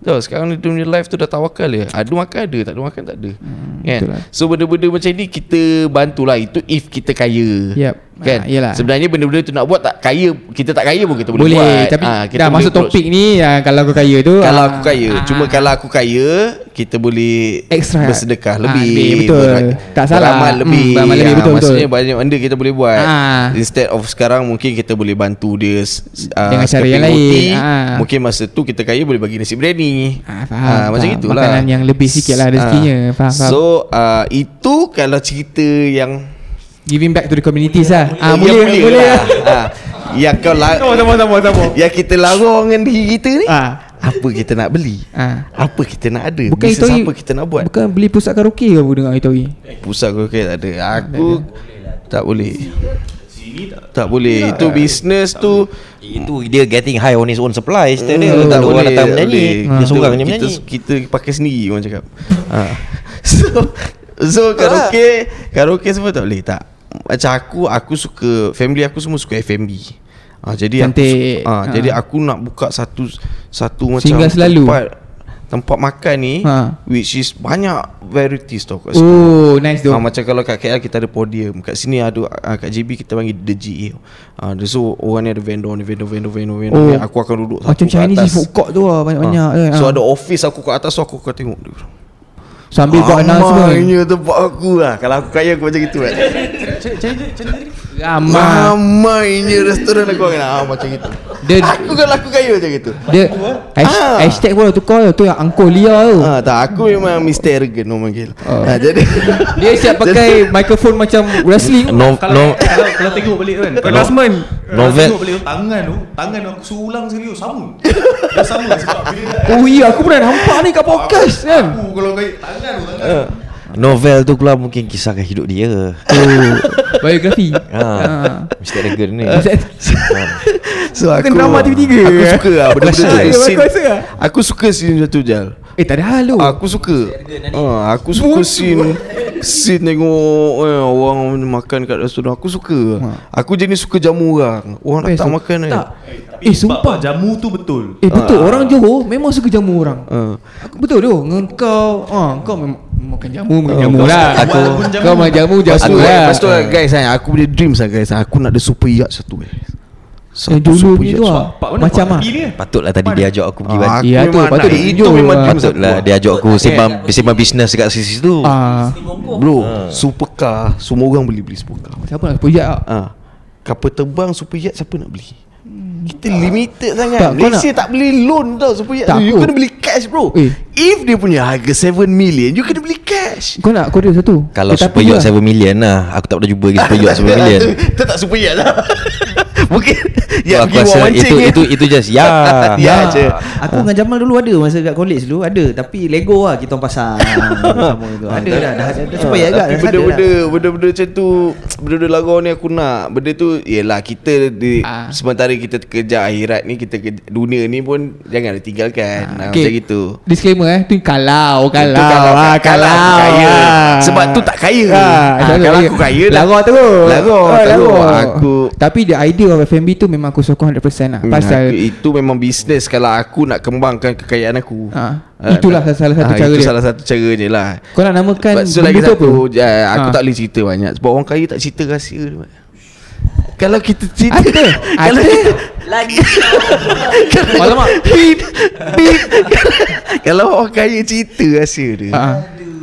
Tahu sekarang dia punya life tu dah tawakal dia. Ada makan ada Tak ada makan tak ada. Hmm, kan? betul lah. So benda-benda macam ni Kita bantulah. Itu if kita kaya. Yep. Kan? Yelah. Sebenarnya benda-benda tu nak buat tak kaya Kita tak kaya pun kita boleh, Boleh, buat. Tapi Ah, kita dah boleh masuk approach. topik ni ah, Kalau aku kaya tu Kalau aku kaya. Ah, Cuma kalau aku kaya Kita boleh Extra. Bersedekah Ah, lebih lebih, betul. berat- Tak salah. Beramal Hmm, lebih beramal lebih, Ah, betul, Maksudnya betul. banyak benda kita boleh buat Ah. Instead of sekarang Mungkin kita boleh bantu dia uh, Dengan cara yang lain. Ah. Mungkin masa tu kita kaya Boleh bagi nasi biryani Ah, faham, Macam faham. itulah Makanan yang lebih sikit lah rezekinya. Faham, faham. So uh, Itu kalau cerita yang Giving back to the communities lah ah, yang Boleh boleh Boleh lah. lah Ah, Yang kau la- Sama sama sama Yang kita larang dengan diri kita ni Ah. Apa kita nak beli? Ah. Apa kita nak ada? Bukan Bisnes itu apa kita nak buat? Bukan beli pusat karaoke ke aku dengar itu Pusat okay, tak ada. Aku Tak boleh. Tak? Boleh. Itu bisnes tu. Itu dia getting high on his own supply Setiap dia Hmm, tak ada orang boleh, datang tak menyanyi. boleh. Dia Kita- seorang je kita, menyanyi. Kita pakai sendiri orang cakap. Ha. So So karaoke Karaoke semua tak boleh tak? Macam aku Aku suka Family aku semua suka F&B ha, Jadi aku, Cantik. su- ha, Ha. Jadi aku nak buka satu Satu macam Singgah selalu. tempat, tempat makan ni Ha. Which is banyak varieties tau kat situ Oh nice tu Ha, macam kalau kat KL kita ada podium Kat sini ada uh, Kat JB kita panggil The GA uh, So orang ni ada vendor ni Vendor vendor vendor vendor Oh. ni. Aku akan duduk satu Macam kat Chinese atas. food court tu lah Banyak-banyak Ah. kan So Ah. ada office aku kat atas So aku akan tengok dia Sambil buat announcement Ramainya tempat aku lah Kalau aku kaya aku macam gitu kan Ramai. Ramainya restoran aku akan ah, Macam gitu. Dia Aku kalau aku kaya macam gitu. Dia hash, Ah. Hashtag pun tukar tu yang angkor Lia tu. Ah, tak, aku memang Mr. Arrogant orang panggil. Oh. Ah, jadi Dia siap pakai mikrofon macam wrestling. No, Kalau, no, kalau, kalau tengok balik tu kan Announcement Kalau Novel tengok balik tu Tangan tu Tangan aku suruh ulang sekali tu Sama. Dah sama sebab bila Oh iya aku pernah nampak ni kat podcast kan. Aku kalau kaya Tangan tu tangan Novel tu pula mungkin kisahkan hidup dia. Oh. Biografi? Ha. Ah. Mr. Regan ni. So Bukan drama TV3 Aku suka lah Benda-benda Aku tu Aku rasa lah. Aku suka scene satu jal. Eh tak ada hal tu. Aku suka. Ah, Aku suka scene Scene tengok eh, Orang makan kat restoran. Aku suka. Aku jenis suka jamu orang. Orang Eh, datang so- makan kan Tak. Eh sumpah. Jamu tu betul. Eh betul. Orang Johor memang suka jamu orang. Ah. Aku betul tu. Engkau ah, Kau memang makan jamu. Makan Oh, jamu kau lah Aku jamu. Kau makan jamu. jamu lah lepas tu guys eh, Aku punya dreams lah guys. Aku nak ada super yacht satu eh. Eh dulu punya tu lah Macam ah. Ni Patutlah tadi dia ajak aku pergi Ah, aku Ya, tu, patut dia Itu memang lah. dreams Patutlah dia ajak aku. sembang sembang bisnes dekat sisi tu Ah, Bro Super car. Semua orang boleh beli super car. Siapa nak tak Ah, Kapal terbang super yacht Siapa nak beli kita limited sangat Tak, Malaysia tak boleh loan tau super yacht Tak. You aku- kena beli cash bro Eh. If dia punya harga 7 million You kena beli cash Kau nak kau ada satu Kalau Eh, super yacht lah. 7 million lah Aku tak pernah jumpa lagi super yacht 7 million Itu tak super yacht lah Mungkin Tu Ya Aku rasa itu, je. itu itu just Ya. Ya je. Aku dengan Jamal dulu ada Masa kat college dulu Ada. Tapi Lego lah Kita orang pasang Sama tu Ada dah Dah, dah, dah supaya agak Tapi dah ada benda-benda dah. Benda-benda macam tu Benda-benda larang ni aku nak. Benda tu Yelah kita di, Ah. Sementara kita kejar akhirat ni Kita kerja, Dunia ni pun Jangan ditinggalkan. Ah, Okay. Macam gitu. Disclaimer eh. Tu kalau Kalau. Itu kalau, ah, kaya. ah. Sebab tu tak kaya. Ah, Ah, Kalau aku kaya dah- Larang terus. Larang Ah, terus. larang. Aku- Tapi the idea of FMB tu Memang aku sokong 100% lah. Hmm, Pasal aku, Itu memang bisnes Kalau aku nak kembangkan kekayaan aku. Ah, Ah, itulah nak- salah satu ah, cara Itu dia. salah satu cara je lah. Kau nak namakan so benda lagi tu satu apa? Aku Ah. tak boleh cerita banyak. Sebab orang kaya tak cerita rahsia dia Kalau kita cerita Ada? Kalau Ada? kita Lagi. Alamak. Beep Beep. Kalau orang kaya cerita rahsia dia Ah.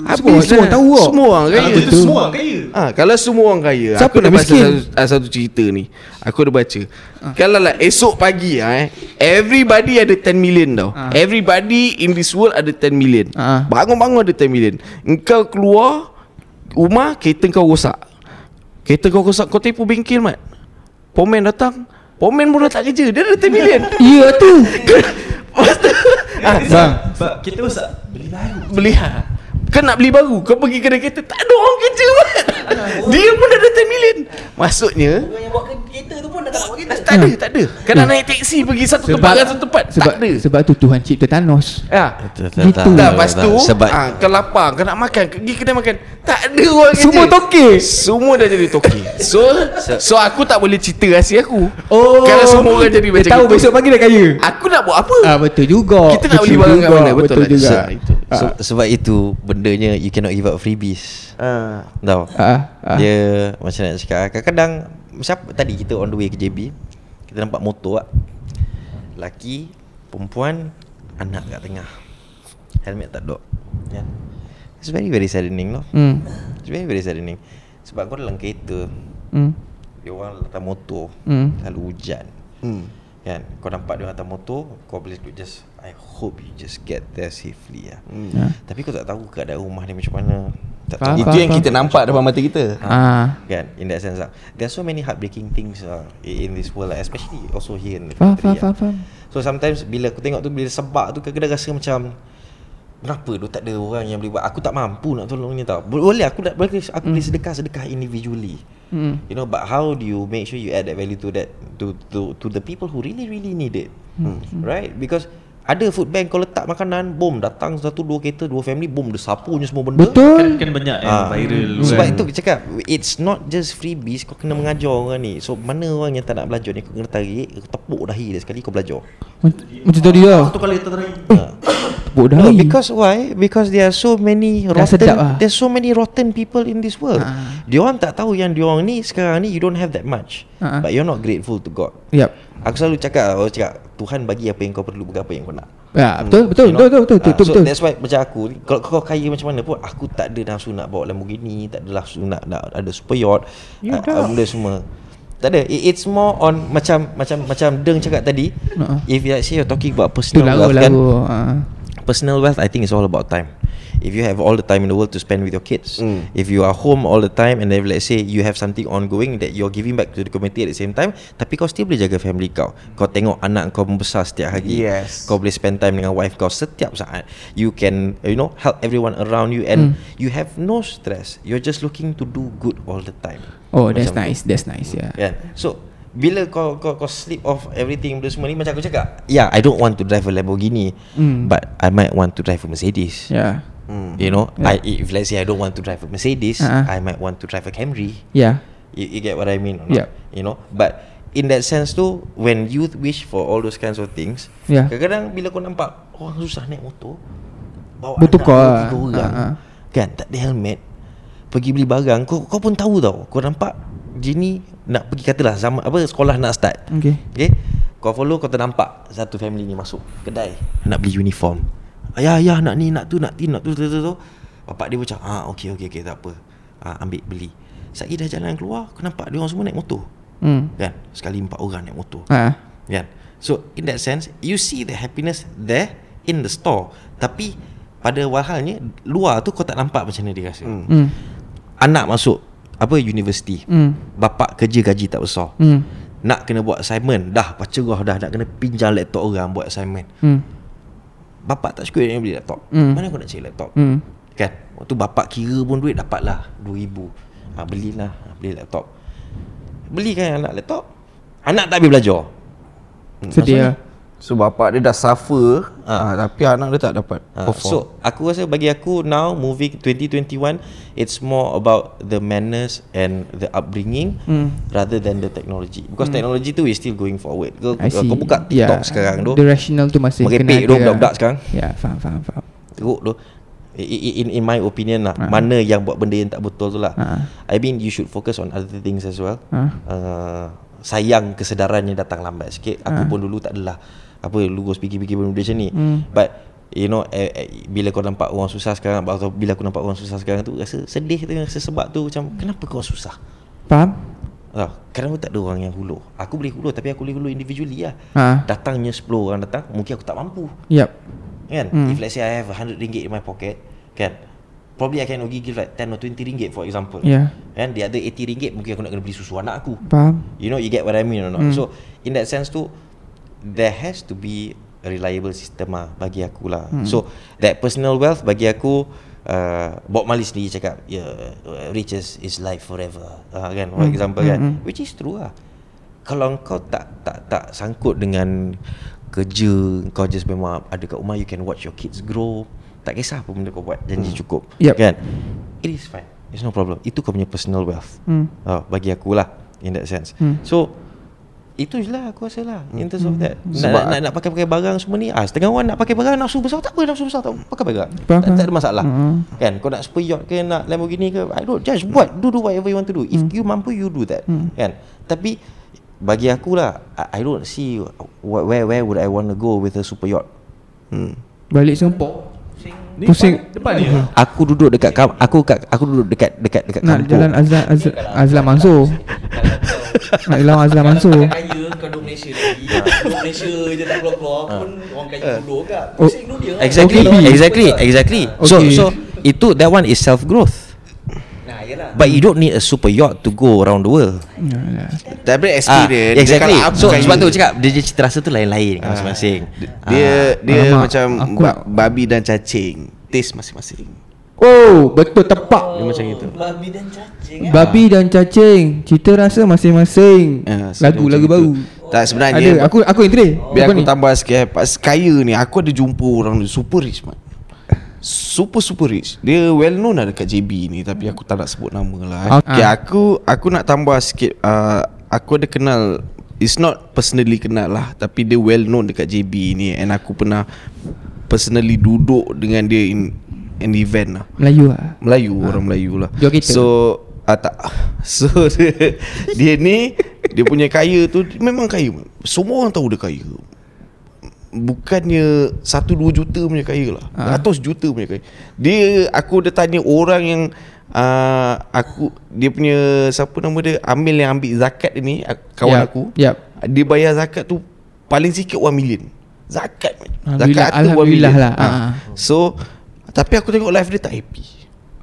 Semua- Habis semua dah. tahu kok. Semua orang kaya Kalau semua orang kaya. Ah, kalau semua orang kaya, Siapa aku nak baca miskin? satu, ah, satu cerita ni. Aku dah baca. Kalau lah esok pagi ah, eh, everybody ada 10 million tau. Ah. Everybody in this world ada 10 million. Ah. Bangun-bangun ada 10 million. Engkau keluar rumah, kereta kau rosak. Kereta kau rosak, kau tipu bengkel mat. Pomen datang. Pomen pun dah tak kerja. Dia ada 10 million. Ya tu Lepas tu, ah, Bang kita rosak Beli baru Beli ha. Kau nak beli baru Kau pergi kedai kereta Tak ada orang kerja kan Dia pun dah ada 10 million. Maksudnya Yang bawa kereta tu pun dah tak bawa kereta. Tak ada Tak ada. Kau nak naik teksi Pergi satu tempat ke satu tempat sebab, Tak ada. Sebab tu Tuhan cipta Thanos. Ya. Gitu. Tak lepas tu Sebab ah, Kau lapar Kau nak makan Pergi kedai makan Tak ada orang kerja. Semua toke. Semua dah jadi toki So So aku tak boleh cerita rahsia aku. Oh. Kalau semua orang jadi macam tahu besok pagi dah kaya. Aku nak buat apa? Ah betul juga. Kita nak beli barang kat juga, mana? Betul, juga So, so, Sebab itu Bendanya You cannot give out freebies Ah. Tahu Ah, ah. Dia Macam nak cakap Kadang-kadang Siapa tadi kita on the way ke JB Kita nampak motor tak Laki Perempuan Anak kat tengah Helmet tak dok yeah. It's very very saddening no? Hmm It's very very saddening Sebab kau dalam kereta Hmm Dia orang atas motor Hmm. Selalu hujan Hmm. Kan? Kau nampak dia orang atas motor Kau boleh duduk just I hope you just get there safely lah. Hmm. Ya. Tapi kau tak tahu keadaan rumah dia macam mana. Tak Faham, tahu. Itu yang kita nampak depan mata kita. Ah. Kan? In that sense lah There are so many heartbreaking things uh, In this world lah Especially also here in the Faham country faham lah. faham faham. So sometimes Bila aku tengok tu Bila sebab tu Kadang-kadang rasa macam Kenapa tu tak ada orang yang boleh buat? Aku tak mampu nak tolong ni tau. Boleh aku nak boleh, Aku boleh sedekah-sedekah individually. Hmm. You know But how do you make sure you add that value to that To to to the people who really really need it? Hmm. Right? Because ada food bank kau letak makanan Boom datang satu dua kereta Dua family Boom dia sapunya semua benda. Betul. Kan, kan banyak yang Ah. viral Sebab kan. itu aku cakap It's not just freebies Kau kena mengajar orang ni. So mana orang yang tak nak belajar ni? Kau kena tarik Kau tepuk dahi dia sekali Kau belajar. Mac- Macam tadi lah. Satu kali tertarik Tepuk dah No because why? Because there are so many rotten lah. There's so many rotten people in this world. Ah. Dia orang tak tahu yang dia orang ni Sekarang ni you don't have that much. Ah. But you're not grateful to God. Yap Aku selalu cakap Aku cakap Tuhan bagi apa yang kau perlu Bukan apa yang kau nak Ya betul betul You know? betul betul betul Ah, betul So betul. that's why macam aku ni, Kalau kau kaya macam mana pun Aku tak ada nafsu nak bawa Lamborghini Tak ada nafsu nak, nak ada super yacht Ya dah. Benda semua tak ada It- It's more on Macam Macam macam Deng cakap tadi Uh-uh. If let's say you're talking about personal lagu wealth kan lagu. ah. Personal wealth I think it's all about time If you have all the time in the world to spend with your kids Mm. If you are home all the time And then let's say You have something ongoing That you're giving back to the community at the same time Tapi kau still boleh jaga family kau Kau tengok anak kau membesar setiap hari Yes. Kau boleh spend time dengan wife kau setiap saat You can You know Help everyone around you And you have no stress You're just looking to do good all the time Oh that's Macam tu. nice That's nice ya. Kan So bila kau kau kau slip off everything benda semua ni macam aku cakap yeah I don't want to drive a Lamborghini Mm. but I might want to drive a Mercedes Ya. you know Yeah. I if let's say I don't want to drive a Mercedes Uh-uh. I might want to drive a Camry Ya. you, you get what I mean or not? Yeah. you know but in that sense tu when youth wish for all those kinds of things Yeah. kadang-kadang bila kau nampak orang susah naik motor bawa Betul anak tiga orang ha. kan tak ada helmet pergi beli barang kau kau pun tahu tau kau nampak dia ni nak pergi katalah zaman apa sekolah nak start Okay. Okay Kau follow kau ternampak Satu family ni masuk Kedai Nak beli uniform Ayah ayah nak ni nak tu nak tin nak tu tu tu, tu. Bapak dia macam Ah okey okey okey tak apa ah, Ambil beli Saya dah jalan keluar Kau nampak dia orang semua naik motor Hmm. Kan Sekali empat orang naik motor Ah. Kan So in that sense You see the happiness there In the store Tapi Pada walhalnya Luar tu kau tak nampak macam mana dia rasa hmm. Hmm. Anak masuk Apa universiti? Hmm. Bapak kerja gaji tak besar. Hmm. nak kena buat assignment. Dah baca roh dah. Nak kena pinjam laptop orang Buat assignment. Hmm. Bapak tak cukup yang beli laptop. Hmm. Mana kau nak cari laptop? Hmm. Kan? Waktu bapak kira pun duit Dapat lah RM2,000 ha, Belilah. Ha, Beli laptop. Belikan anak laptop. Anak tak habis belajar. Sedih lah. So bapak dia dah suffer Ah. ah. Tapi anak dia tak dapat Ha, perform so aku rasa bagi aku now moving 2021 it's more about the manners and the upbringing Hmm. rather than the technology because technology tu is still going forward kau, kau buka TikTok sekarang tu The rational tu masih Merepek kena tu budak-budak sekarang. Ya faham faham faham teruk tu in in my opinion lah Ha. mana yang buat benda yang tak betul tu lah Ha. I mean you should focus on other things as well Ha. uh, sayang kesedarannya datang lambat sikit aku Ha. pun dulu tak adalah apa lurus fikir-fikir benda macam ni Hmm. but You know eh, eh, Bila kau nampak orang susah sekarang Atau bila aku nampak orang susah sekarang tu Rasa sedih tu Rasa sebab tu Macam kenapa kau susah Faham? Ah, kenapa tak ada orang yang hulur Aku boleh hulur Tapi aku boleh hulur individually lah Ha. Datangnya 10 orang datang Mungkin aku tak mampu Yep. Kan Hmm. If let's say I have 100 ringgit in my pocket Kan Probably I can only give like 10 or 20 ringgit for example Yeah. Kan the other 80 ringgit Mungkin aku nak kena beli susu anak aku Faham? You know you get what I mean or not Hmm. So in that sense tu There has to be A reliable system lah Bagi aku lah Hmm. So that personal wealth Bagi aku uh, Bob Marley sendiri cakap yeah, Riches is life forever uh, Kan for Hmm. example Hmm, kan hmm. Which is true lah Kalau kau tak tak tak sangkut dengan Kerja Kau just memang Ada kat rumah You can watch your kids grow Tak kisah apa benda kau buat Janji cukup Yup. Kan It is fine It's no problem Itu kau punya personal wealth Hmm. uh, Bagi aku lah In that sense Hmm. So itu je lah aku rasa lah In terms of that. Nak, nak, nak, nak pakai-pakai barang semua ni ah, Setengah orang nak pakai barang Nafsu besar tak apa Nafsu besar tak apa Pakai barang. Faham, tak, tak ada masalah. Hmm. Kan kau nak super yacht ke Nak Lamborghini ke I don't Just buat Do do whatever you want to do. If you mampu you do that. Kan Tapi Bagi aku lah I, I don't see wh- Where where would I want to go With a super yacht. Hmm. Balik Singapore. Ni Pusing. depan, depan ni. Aku duduk dekat kam- Aku kat, aku duduk dekat Dekat dekat Nak kampung. jalan Azlan Azlan, Azlan Mansur. Nak jalan Azlan Mansur. kaya kau duduk Malaysia lagi. Duduk Malaysia je tak keluar-keluar pun Orang kaya dulu kat Oh. Pusing dulu dia Exactly. Exactly. Exactly. So so Itu that one is self growth Nah yelah But you don't need a super yacht to go around the world. Yalah. Tapi Ah, experience exactly. dia So sebab tu cakap dia je cita rasa tu lain-lain kan masing-masing. Dia dia Alamak, macam aku ba- babi dan cacing Taste masing-masing Oh, betul tepak. Dia macam itu Babi dan cacing kan Babi dan cacing, cita rasa masing-masing. Ah, so lagu dia lagu macam baru. itu. Tak sebenarnya Ada, aku aku tadi. Biar aku tambah sikit eh. Pas kaya ni Aku ada jumpa orang ni Super rich man Super super rich Dia well known lah dekat JB ni Tapi aku tak nak sebut nama lah eh. Ah. okay, Aku Aku nak tambah sikit uh, Aku ada kenal It's not personally kenal lah Tapi dia well known dekat JB ni And aku pernah Personally duduk dengan dia In an event lah Melayu ah. Melayu Orang Melayu lah Jual kereta? So ah, tak So dia, dia ni Dia punya kaya tu Memang kaya Semua orang tahu dia kaya Bukannya Satu dua juta punya kaya lah Ah. Ratus juta punya kaya Dia Aku dah tanya orang yang uh, Aku Dia punya Siapa nama dia Amil yang ambil zakat ni Kawan Yap, aku yap. Dia bayar zakat tu Paling sikit 1 million Zakat Zakat tu 1 Alhamdulillah million lah. Ah. Ah. So Tapi aku tengok live dia tak happy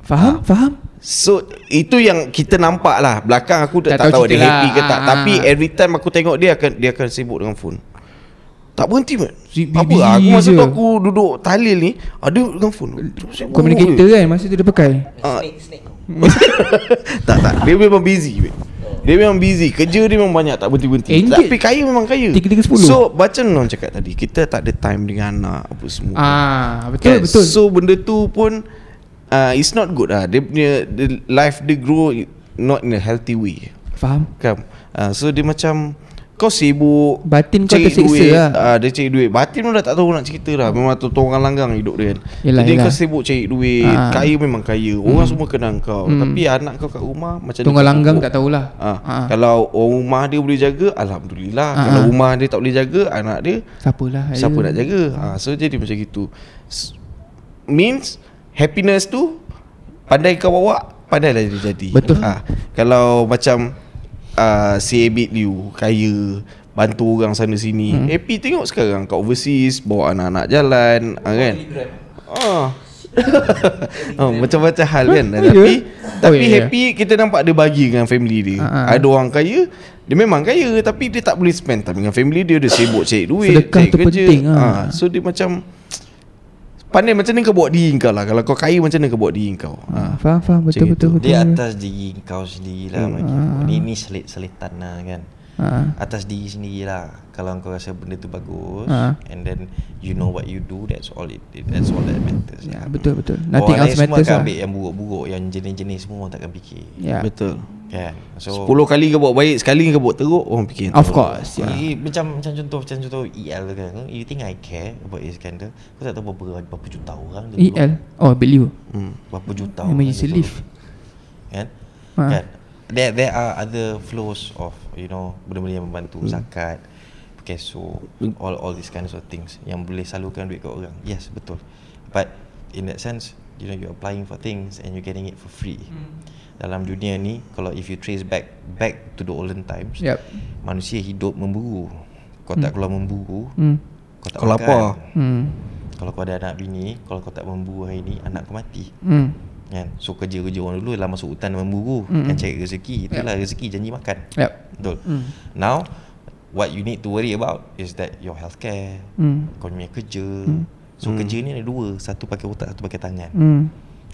Faham? Faham? So itu yang kita nampak lah Belakang aku tak, Tak tahu tahu dia cerita happy lah. ke tak Ah, Tapi every time aku tengok dia akan Dia akan sibuk dengan phone Tak berhenti man Si- Apa busy aku masa je. tu aku duduk talil ni Ada dengan phone Communicator kan masa tu dia pakai. Ah. Snake snake Tak tak Dia memang busy man. Dia memang busy Kerja dia memang banyak Tak berhenti-berhenti Engage. Tapi kaya memang kaya Tiga, tiga, sepuluh. So macam Non cakap tadi Kita tak ada time dengan anak Apa semua Ah, betul Kan? betul. So benda tu pun uh, It's not good lah Dia punya the Life dia grow Not in a healthy way Faham? Kan uh, So dia macam Kau sibuk Batin kau tersiksa duit, lah. uh, Dia cari duit Batin pun dah tak tahu nak cerita dah Memang tu orang langgang hidup dia kan Yelah, Jadi yelah. kau sibuk cari duit Ah. Kaya memang kaya Orang semua kenal kau Hmm. Tapi anak kau kat rumah Macam Tunggal langgang tak tahulah. Ah, Ah. Kalau orang rumah dia boleh jaga Alhamdulillah Ah, Kalau ah. rumah dia tak boleh jaga Anak dia Siapalah. Siapa ayo. nak jaga ha, So jadi macam gitu S- Means Happiness tu Pandai kau bawa Pandailah dia jadi Betul. ha, Kalau macam uh, Si Abid Liu Kaya Bantu orang sana sini hmm. Happy tengok sekarang Kat overseas Bawa anak-anak jalan ha, Kan Ah. oh, macam-macam hal kan Ya. Tapi Oh, Tapi ya, ya. happy Kita nampak dia bagi dengan family dia ah. Ada orang kaya Dia memang kaya Tapi dia tak boleh spend time dengan family dia Dia sibuk cari duit Sedekah cari tu penting, ah. Ah, So dia macam Pandai macam mana kau buat diri kau lah Kalau kau kaya macam mana kau buat diri kau Ah, ha. faham faham betul Macam betul itu. betul. Dia atas diri kau sendiri lah Hmm. bagi Ah. aku. Ni ni selit selitan lah kan. Ah. Atas diri sendiri lah. Kalau kau rasa benda tu bagus Ah. and then you know what you do that's all it, that's all that matters. Ya, lah. betul betul. Nothing Orang else lain semua matters akan lah. ambil yang buruk-buruk Yang jenis-jenis semua orang takkan fikir Ya. Betul Kan So 10 kali kau buat baik Sekali kau buat teruk Orang fikir Of teruk. course. Yeah. Macam macam contoh Macam contoh EL kan You think I care About Iskandar Kau tak tahu berapa, berapa juta orang EL. Oh, beliau. hmm. Berapa juta orang dia leave. Kan Ha. There, there are other flows of You know Benda-benda yang membantu hmm. Zakat keso, all all these kinds of things yang boleh salurkan duit ke orang. Yes, betul. But in that sense, you know you're applying for things and you're getting it for free. Dalam dunia ni, kalau if you trace back back to the olden times, Yep. manusia hidup memburu. Kau tak keluar memburu, Hmm. kau tak Kau makan. lapar. Hmm. Kalau kau ada anak bini, kalau kau tak memburu hari ni, anak kau mati. Hmm. Kan? So kerja-kerja orang dulu ialah masuk hutan memburu Mm-mm. kan cari rezeki. Itulah rezeki janji makan. Yep. Betul. Mm. Now what you need to worry about is that your healthcare, Hmm. kau punya kerja. Mm. So kerja ni ada dua, satu pakai otak, satu pakai tangan. Hmm.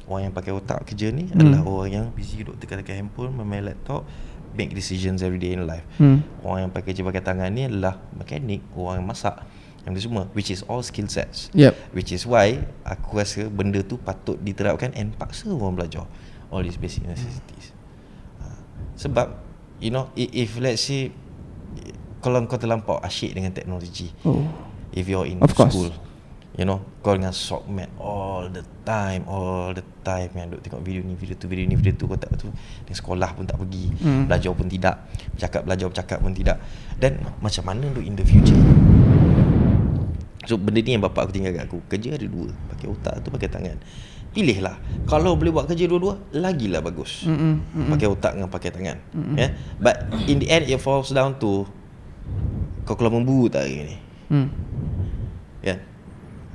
Orang yang pakai otak kerja ni Mm. adalah orang yang busy duduk tekan-tekan handphone, bermain laptop, make decisions every day in life. Hmm. Orang yang pakai kerja pakai tangan ni adalah mekanik, orang yang masak, yang tu semua which is all skill sets. Yep. Which is why aku rasa benda tu patut diterapkan and paksa orang belajar all these basic necessities. Ha. Sebab you know i- if let's say kalau kau terlampau asyik dengan teknologi Oh. if you're in Of course. school you know kau dengan sok mat all the time all the time yang duk tengok video ni video tu video ni video tu kau tak tu di sekolah pun tak pergi Hmm. belajar pun tidak bercakap belajar bercakap pun tidak dan macam mana duk in the future so benda ni yang bapak aku tinggal kat aku kerja ada dua pakai otak tu pakai tangan pilihlah kalau boleh buat kerja dua-dua lagilah bagus Mm-mm. Mm-mm. pakai otak dengan pakai tangan ya yeah? but in the end it falls down to kau keluar memburu tak hari ni Hmm. Kan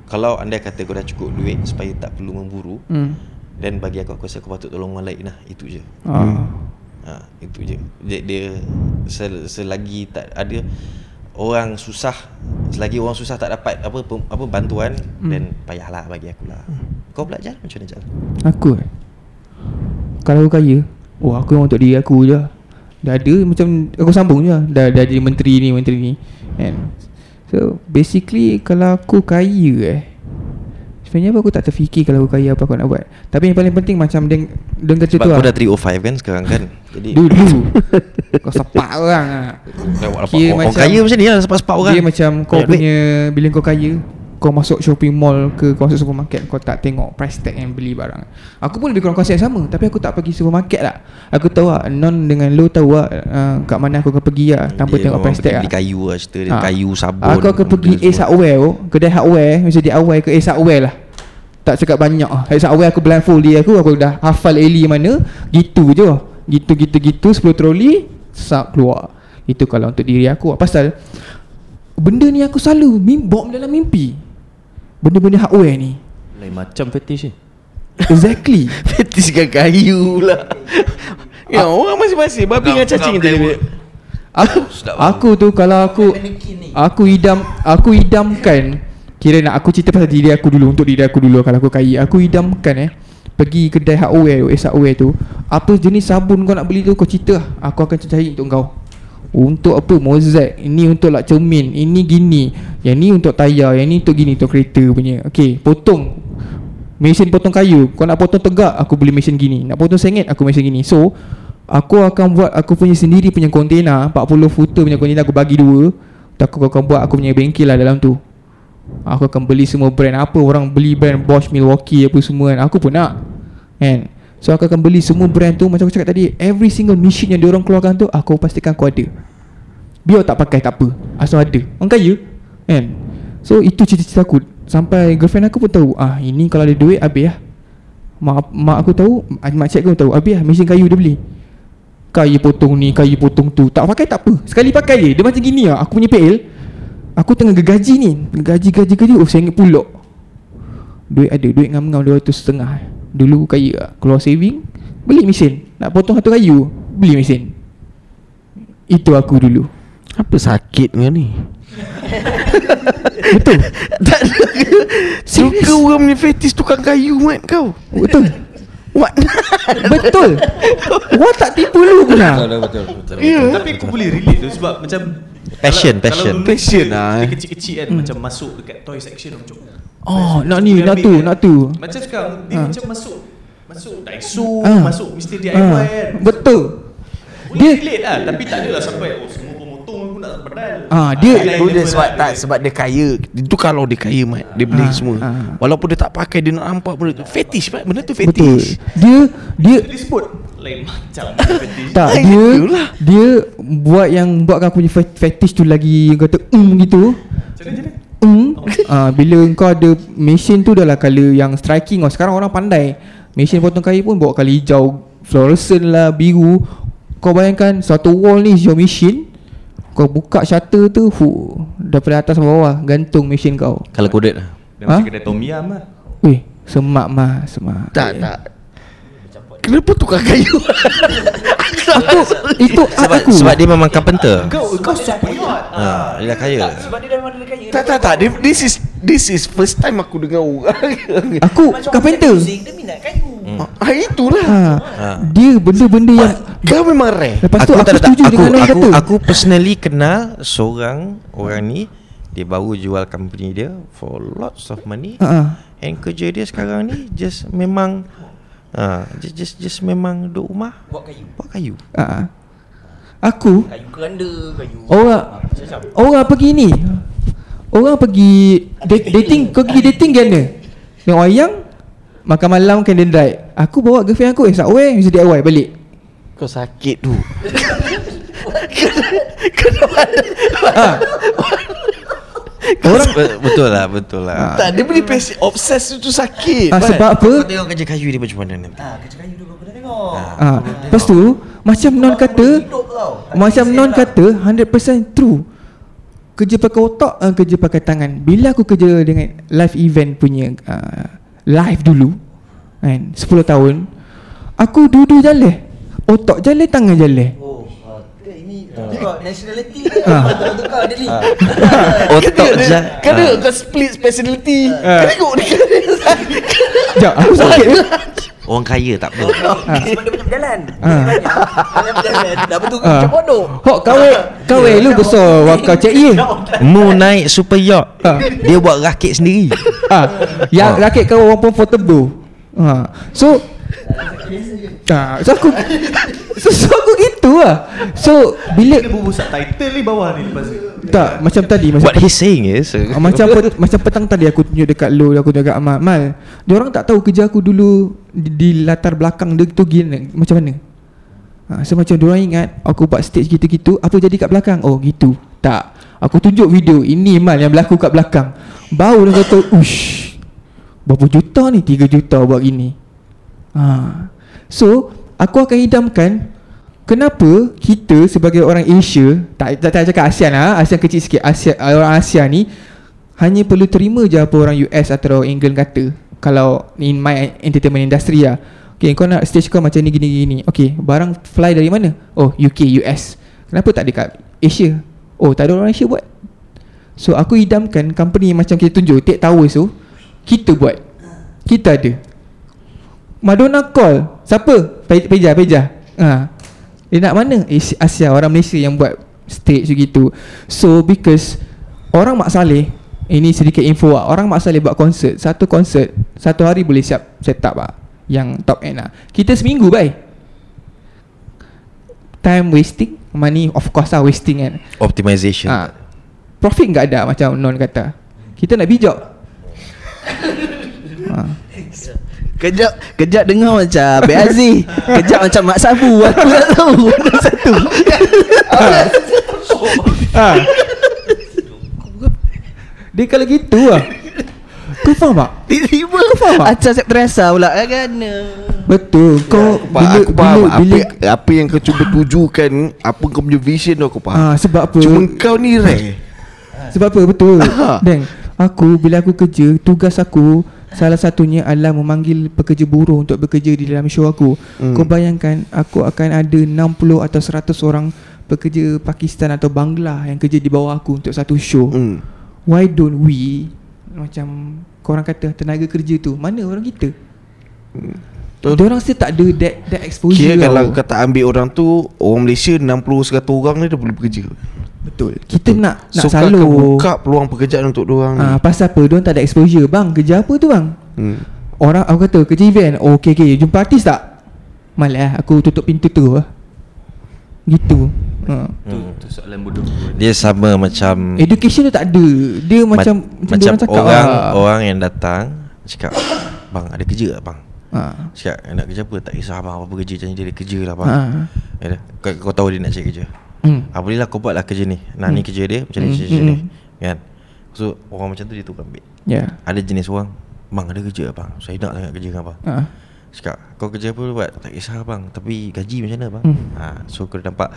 Kalau anda kata kau dah cukup duit Supaya tak perlu memburu Hmm. Dan bagi aku Aku rasa kau patut tolong orang lain lah Itu je Ah. ha, Itu je Dia, dia sel, Selagi tak ada Orang susah Selagi orang susah tak dapat Apa apa bantuan Hmm. Dan payahlah bagi aku lah. Kau belajar macam mana jalan Aku eh? Kalau aku kaya Oh aku yang untuk diri aku je Dah ada macam Aku sambung je Dah, dah jadi menteri ni Menteri ni. And So basically Kalau aku kaya eh Sebenarnya apa aku tak terfikir Kalau aku kaya apa aku nak buat. Tapi yang paling penting Macam Dia kata Sebab tu kau lah. dah 305 kan sekarang kan. Jadi Dulu Kau sepak orang lah. Kau dapat Kira orang, orang macam- kaya macam ni lah Sepak-sepak orang. Dia macam kau punya Bila kau kaya Kau masuk shopping mall ke Kau masuk supermarket Kau tak tengok price tag yang beli barang. Aku pun lebih kurang konsep sama Tapi aku tak pergi supermarket lah. Aku tahu lah Non dengan lo tahu lah uh, Kat mana aku akan pergi lah Tanpa Dia tengok price tag lah kayu lah cerita dia Ha. Kayu, sabun Aku akan pergi Ace. Hardware tu Kedai hardware Mesti di hardware ke Ace Hardware lah. Tak cakap banyak lah Ace Hardware aku blindfold dia aku Aku dah hafal alley mana Gitu je. Gitu gitu gitu 10 troli Sap keluar. Itu kalau untuk diri aku. Pasal Benda ni aku selalu mim- Bawa dalam mimpi Benda-benda hardware ni. Lain macam fetish ni. Exactly. Fetiskan kayu lah Ya orang masing-masing. Babi dengan cacing dia. Aku aku tu kalau aku aku idam aku idamkan kira nak aku cerita pasal diri aku dulu untuk diri aku dulu kalau aku kaya aku idamkan eh. Pergi kedai hardware tu, es hardware tu apa jenis sabun kau nak beli tu kau cerita lah. aku akan cari untuk kau untuk apa Mozart ini untuk lak cermin ini gini. Yang ni untuk tayar yang ni untuk gini untuk kereta punya. Okey potong. Mesin potong kayu. Kau nak potong tegak aku beli mesin gini. Nak potong sengit aku mesin gini. So aku akan buat aku punya sendiri punya kontainer 40 footer punya kontainer aku bagi dua. Tak aku akan buat aku punya bengkel lah dalam tu. Aku akan beli semua brand. Apa orang beli brand Bosch Milwaukee apa semua kan aku pun nak. Kan? So aku akan beli semua brand tu. Macam aku cakap tadi every single machine yang diorang keluarkan tu aku pastikan aku ada biar tak pakai tak apa. Asal ada. Orang kaya? Kan? So itu cita-cita aku. Sampai girlfriend aku pun tahu ah ini kalau ada duit habis lah. Mak, mak aku tahu ah, mak cik aku tahu habis lah mesin kayu dia beli. Kayu potong ni kayu potong tu. Tak pakai tak apa. Sekali pakai je. Dia macam gini lah. Aku punya PL aku tengah gergaji ni. Gaji gaji gaji oh saya ingat pulak duit ada duit ngam-ngam 200 setengah. Dulu kaya lah. keluar saving beli mesin. Nak potong satu kayu beli mesin. Itu aku dulu Apa sakit kau ni betul Tak ada Suka orang punya fetis tukang kayu mat kau betul What betul Wah tak tipu lu pula betul betul. Tapi aku boleh relate tu sebab macam Passion, kalau, passion. Kalau Passion lah, Dia eh. kecil-kecil kan Macam masuk dekat toy section macam Oh nak ni nak tu kan. nak tu Macam sekarang Dia Ha. macam masuk Masuk Daiso Ah. Masuk Mr. DIY Ah, kan Betul Boleh Dia relate lah Tapi tak adalah sampai Oh aku nak pedal Ah, dia- Lain Itu dia level sebab lah tak dia. sebab dia kaya. Itu kalau dia kaya mat, dia beli Ah, semua. ah. Walaupun dia tak pakai dia nak nampak benda tu. Fetish mat, benda tu Betul. fetish. Dia Dia Dia sebut Lain macam Tak dia Dia buat yang Buatkan aku punya fet- fetish tu lagi Yang kata um gitu. Um. Ah, Bila kau ada Mesin tu dah lah Colour yang striking. Oh. Sekarang orang pandai. Mesin potong kayu pun Bawa colour hijau Fluorescent lah Biru. Kau bayangkan Satu wall ni Your machine Kau buka shutter tu hu, Daripada atas bawah Gantung mesin kau. Kalau coded lah. Dia macam Ha? kedai tom yam lah. Weh Semak mah Semak. Tak tak. Kenapa tukar kayu Aku Itu sebab, aku. sebab dia memang carpenter. Kau kau support ha, Dia dah kaya. Tak tak tak Dia- This is This is first time aku dengar orang. Aku Carpenter. Ah itulah. Ha. Ha. Dia benda-benda yang Kau memang rare. Lepas tu aku tak- tak- setuju aku, dengan aku, kata. aku personally kenal seorang orang ni. Dia baru jual company dia for lots of money. Ha. and kerja dia sekarang ni just memang ha, just, just just memang duduk rumah? Buat kayu. Buat kayu? Ha. Aku? Kayu keranda Kayu Orang Orang pergi ni. Orang pergi da- Dating. Kau pergi dating kan mana Tengok wayang Makan malam candlelight Aku bawa girlfriend aku Eh subway Mesti DIY balik. Kau sakit tu. Ha. Orang betul lah betul lah. Tak dia punya passion Obses tu sakit. Ha, Sebab apa? Kau tengok kerja kayu dia macam mana nanti Ah, kerja kayu dulu Pernah tengok. Ha. Lepas tu Macam non kata Macam non kata 100% true. Kerja pakai otak uh, Kerja pakai tangan. Bila aku kerja dengan Live event punya uh, Live dulu kan 10 tahun Aku duduk jalan Otak jalan Tangan jalan ah, Tukar nationality. Ah. Tukar dia ni. Otak je Kan kau split speciality. Kau tengok dia. Sekejap aku sakit. Orang kaya tak apa. Sebab dia banyak berjalan. Ah. Dia banyak. Berjalan. Dah betul Ah. macam bodoh. Hok kawe Kawe lu besar. Wakau cek ye mu naik super yacht. Ha. dia buat rakit sendiri. Ha. Yang rakit kau orang pun portable. Ha. So ha. So aku so, so aku gitu lah So Bila Dia bubuh subtitle ni bawah ni lepas ni Tak macam tadi macam what he's saying is Ah, macam pe, macam petang tadi aku tunjuk dekat lu aku tunjuk dekat Amal. Mal, dia orang tak tahu kerja aku dulu di, di latar belakang dia tu gini macam mana. Ha, so macam dia orang ingat aku buat stage gitu-gitu, apa jadi kat belakang? Oh gitu. Tak. Aku tunjuk video ini Mal yang berlaku kat belakang. Baru dia kata, "Ush. Berapa juta ni? 3 juta buat gini." Ha. So, aku akan idamkan Kenapa kita sebagai orang Asia Tak tak, tak cakap ASEAN lah ASEAN kecil sikit Asia, Orang ASEAN ni Hanya perlu terima je apa orang US atau orang England kata. Kalau in my entertainment industry lah. Okay kau nak stage kau macam ni gini gini Okay barang fly dari mana? Oh UK US Kenapa tak dekat Asia? Oh tak ada orang Asia buat. So aku idamkan company macam kita tunjuk Take Towers tu Kita buat. Kita ada Madonna call. Siapa? Pe- Peja Peja ha. Dia nak mana? Asia, Asia Orang Malaysia yang buat Stage gitu So because Orang Mak Saleh Ini sedikit info lah. Orang Mak Saleh buat konsert. Satu konsert Satu hari boleh siap Set up lah. Yang top end lah. Kita seminggu bye. Time wasting Money of course lah wasting kan. Optimization. Ha. Profit enggak ada Macam Non kata. Kita nak bijak. ha. Kejap Kejap dengar macam Abang Aziz. Kejap macam Mak Sabu. Aku tak tahu. Mana satu. Ha. Dia kalau gitu lah Kau faham tak? Tiba-tiba. Kau faham tak? Acah siap terasa pula. Kan Betul. Kau Pak, bila, aku faham bila, bila, apa, apa yang kau cuba tujukan Apa kau punya vision tu aku faham. Ah, Sebab apa? Cuma kau ni rare. Sebab apa? Betul. Ah. Deng Aku bila aku kerja Tugas aku Salah satunya adalah memanggil pekerja buruh untuk bekerja di dalam show aku. Hmm. Kau bayangkan aku akan ada 60 atau 100 orang pekerja Pakistan atau Bangla yang kerja di bawah aku untuk satu show. hmm. Why don't we macam korang kata tenaga kerja tu mana orang kita? Dia orang still tak ada that that exposure. Kira kalau kau tak ambil orang tu Orang Malaysia 60-100 orang ni dah boleh bekerja betul. Kita nak nak So kau salur. buka peluang pekerjaan untuk orang ni Ah, pasal apa? Dia tak ada exposure. Bang, kerja apa tu bang? hmm. Orang aku kata kerja event. Oh, okey okey. Jumpa artis tak? Malah aku tutup pintu tu lah. Gitu. Ha. Tu, tu soalan bodoh Dia sama macam Education tu tak ada. Dia macam ma- macam, dia orang cakap orang lah. orang yang datang cakap bang ada kerja tak bang Ha. Cakap nak kerja apa Tak kisah abang Apa-apa kerja Jangan dia kerja lah abang Ha. Ya kau, kau tahu dia nak cari kerja Hmm. ah, Boleh lah kau buat lah kerja ni. Nah ni kerja dia Macam ni Hmm, kerja, hmm, ni Kan? So orang macam tu dia tu ambil. Ya. Ada jenis orang Bang ada kerja abang Saya nak sangat kerja dengan abang. Ha. Cakap kau kerja apa buat? Tak kisah bang. Tapi gaji macam mana bang? Hmm. ha, So kau nampak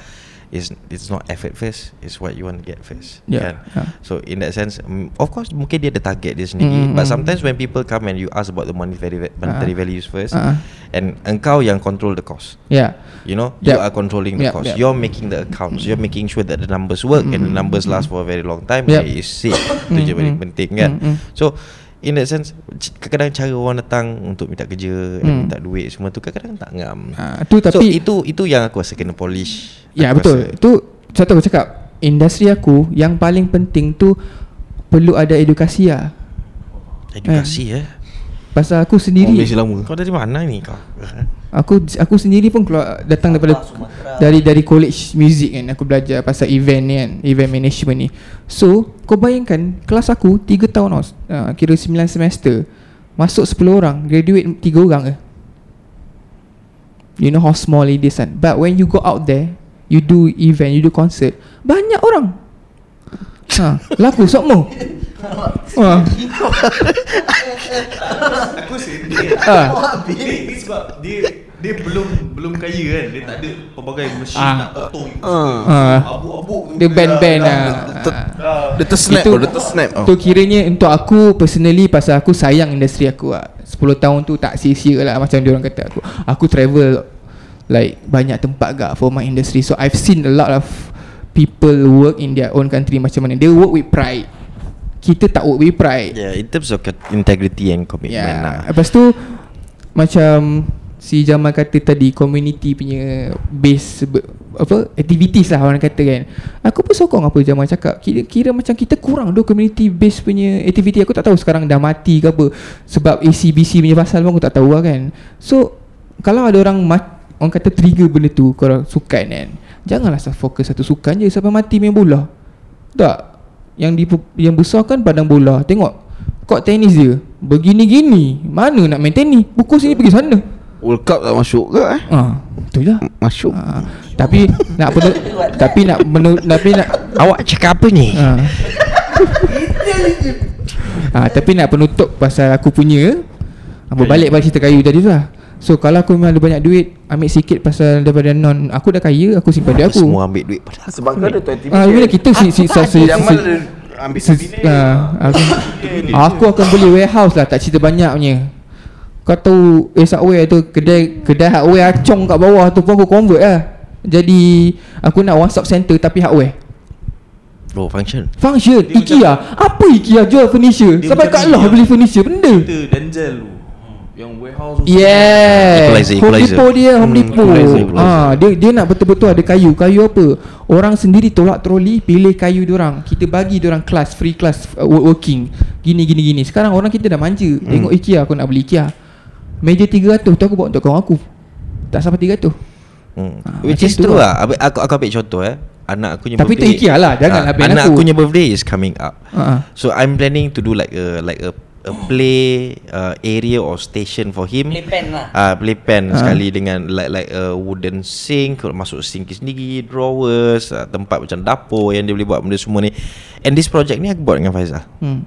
It's, it's not effort first It's what you want to get first Yeah, kan? yeah. So in that sense mm, Of course mungkin dia ada target dia sendiri Mm, But mm. sometimes when people come And you ask about the monetary, monetary Ah. values first Ah. And engkau yang control the cost Ya. You know You Yep. are controlling the Yep, cost yep. You're making the accounts You're making sure that the numbers work And the Mm, numbers mm, last for a very long time Yep. It is safe Itu je paling mm. penting kan Mm, mm. So In that sense Kadang-kadang cara orang datang Untuk minta kerja and Mm. Minta duit semua tu Kadang-kadang tak ngam Ha, tu So tapi itu itu yang aku rasa kena polish Ya Aku betul. rasa. Tu satu aku cakap industri aku yang paling penting tu perlu ada edukasi lah. Edukasi eh Pasal aku sendiri Malaysia lama Kau dari mana ni kau Aku aku sendiri pun keluar datang daripada dari dari college music kan aku belajar pasal event ni kan, event management ni. So, kau bayangkan kelas aku 3 tahun. Uh, kira 9 semester. Masuk 10 orang, graduate 3 orang ke. You know how small it is kan. But when you go out there, you do event, you do concert, banyak orang. Ha, laku semua. Ha. Aku sedih Ha. Dia, dia sebab dia dia belum belum kaya kan Dia tak ada pelbagai mesin Ah. nak potong Ah. Abuk-abuk tu Dia band-band lah. Dia tersnap Itu- Dia tersnap oh. Tu kiranya untuk aku personally pasal aku sayang industri aku lah. 10 tahun tu tak sia-sia lah macam dia orang kata aku. Aku travel like banyak tempat gak for my industry. So I've seen a lot of people work in their own country macam mana. They work with pride. Kita tak work with pride. Yeah in terms of integrity and commitment Yeah. lah Lepas tu macam si Jamal kata tadi community punya base apa activities lah orang kata kan. Aku pun sokong apa Jamal cakap. Kira, kira macam kita kurang tu community base punya activity. Aku tak tahu sekarang dah mati ke apa. Sebab ACBC punya pasal pun aku tak tahu lah kan. So kalau ada orang mat, orang kata trigger benda tu korang sukan kan. Janganlah fokus satu sukan je sampai mati main bola. Tak. Yang di yang besar kan padang bola. Tengok Kok tenis dia Begini-gini Mana nak main tenis Pukul sini pergi sana. World Cup tak masuk ke eh? Ah, Betul lah Masuk. Ah, Tapi nak penuh Tapi nak penuh Tapi nak Awak cakap apa ni? ah. ah, Tapi nak penutup Pasal aku punya ah, Berbalik pada cerita kayu tadi tu lah So kalau aku memang ada banyak duit Ambil sikit pasal daripada non Aku dah kaya Aku simpan duit aku Semua ambil duit pada Sebab kau ada 20 Ah, bila kita si si si si, si, ambil ah, aku, akan beli warehouse lah tak cerita banyak punya. Kau tahu eh Subway tu kedai kedai hardware acong kat bawah tu pun aku convert lah. Jadi aku nak one stop center tapi hardware. Oh function Function Dia IKEA. Apa IKEA jual furniture? Sampai kat lah beli furniture benda. Denzel tu Yang warehouse tu Yeah. Equalizer, Home. Depot dia, Home Hmm, Depot. equalizer. Ah, dia dia nak betul-betul ada kayu. Kayu apa? Orang sendiri tolak troli, pilih kayu dia orang. Kita bagi dia orang kelas, free class uh, work- working. Gini gini gini. Sekarang orang kita dah manja. Hmm. Tengok IKEA aku nak beli IKEA. Meja 300 tu aku bawa untuk kawan aku. Tak sampai 300. hmm. Ah, Which is tu true lah. lah Abi- Aku, aku ambil contoh eh Anak aku punya Tapi tu birthday IKEA lah, janganlah Ah, band Anak aku. aku punya birthday is coming up Ah, ah. So I'm planning to do like a Like a a play uh, area or station for him Playpen lah. Ah, uh, playpen Ah. sekali dengan like like a wooden sink kalau masuk sink sendiri, drawers, uh, tempat macam dapur yang dia boleh buat benda semua ni. And this project ni aku buat dengan Faizal. Hmm.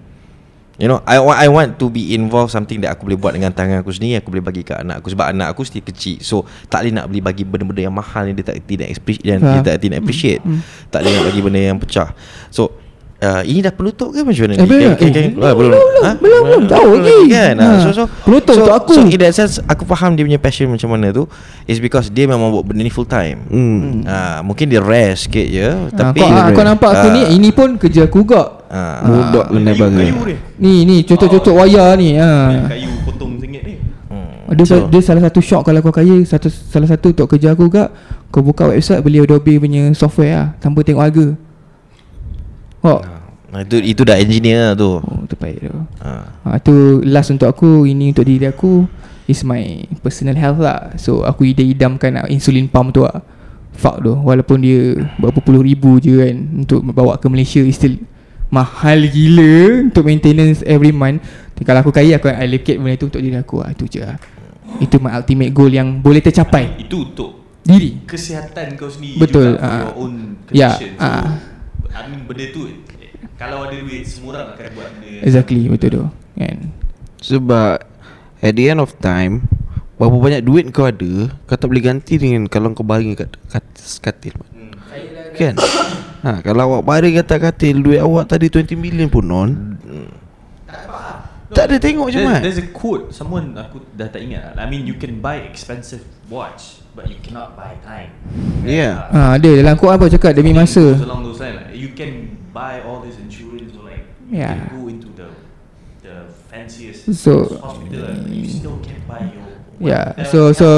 You know, I want I want to be involved something that aku boleh buat dengan tangan aku sendiri, aku boleh bagi kat anak aku sebab anak aku still kecil. So tak boleh nak beli bagi benda-benda yang mahal yang dia tak tidak appreciate yang dia tak tidak appreciate. Hmm. Tak boleh nak bagi benda yang pecah. So uh, ini dah penutup ke macam mana? Eh, belum. Kan- kan- kan- Eh, ah, belum. belum, Ha? belum, belum. Jauh lagi. Kan? Ha. Ah, So so Penutup so, untuk aku. So in that sense aku faham dia punya passion macam mana tu is because dia memang buat benda ni full time. Hmm. Ah, mungkin dia rest sikit je tapi Tapi kau, ah, kau nampak aku ah, ni Ini pun kerja aku juga ah, kena Kayu, bangun kayu dia Ni ni cocok-cocok wayar ni ha. Kayu potong sengit ni hmm. Dia, So- dia salah satu shock kalau kau kaya satu Salah satu untuk kerja aku juga Kau buka website beli Adobe punya software lah Tanpa tengok harga Oh, Nah, itu itu dah engineer lah tu. oh terbaik tu Ah. ha, Tu last untuk aku Ini untuk diri aku Is my personal health lah So aku idam-idamkan nak insulin pump tu lah Fuck tu Walaupun dia Berapa puluh ribu je kan Untuk bawa ke Malaysia is Still Mahal gila Untuk maintenance every month Tapi Kalau aku kaya Aku akan allocate benda tu Untuk diri aku lah Itu je lah Itu my ultimate goal yang boleh tercapai Itu untuk Diri kesihatan kau sendiri Betul, juga ah. your own Ya, condition. So, ah. I mean benda tu eh, kalau ada duit semua orang akan buat benda. Exactly betul tu Kan? Sebab At the end of time Berapa banyak duit kau ada Kau tak boleh ganti dengan Kalau kau baring kat, kat katil Hmm. Kan? Ha, Kalau awak baring kat katil Duit awak tadi 20 million pun non. Tak ada tengok je There, mat There's a quote Someone aku dah tak ingat. I mean you can buy expensive watch But you cannot buy time Yeah Ah, ada dalam Quran apa cakap demi masa. along those lines like, You can buy all this insurance Or like Yeah. You can go into the The fanciest So- hospital But you still can buy your Ya, uh, so so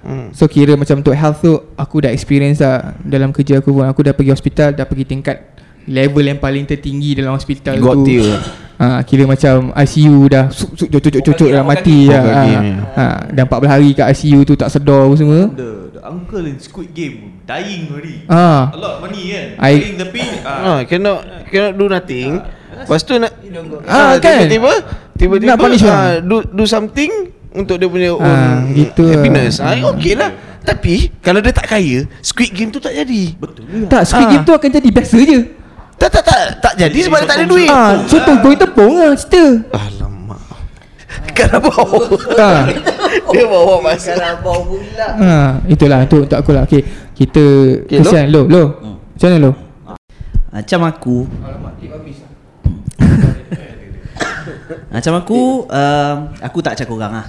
Hmm. so kira macam untuk health tu aku dah experience dah dalam kerja aku pun aku dah pergi hospital dah pergi tingkat level yang paling tertinggi dalam hospital God tu. tier. Ha, kira macam ICU dah suk suk cucuk cucuk dah mati dah. Ha, ya. ha, dah 14 hari kat ICU tu tak sedar apa semua. The, the uncle in Squid Game Dying already Ah. A lot of money kan I- Dying tapi Ah, cannot cannot do nothing. Lepas tu nak Ah, kan? tiba-tiba tiba-tiba Nak punish ah, orang. do do something untuk dia punya own Ah, gitu happiness. Ah, okey lah. Tapi kalau dia tak kaya, Squid Game tu tak jadi. Betul Tak Squid Ah. Game tu akan jadi biasa je. Tak tak tak tak jadi sebab dia tak ada duit. Ah, contoh going tepung lah cerita. Alamak. Kalau bawa Ha. Dia bawa masa Kalau bau pula Ha, itulah untuk untuk aku lah. Okey, kita Okey, kesian lo lo. Macam mana lo? Macam aku Macam aku um, Aku tak macam korang lah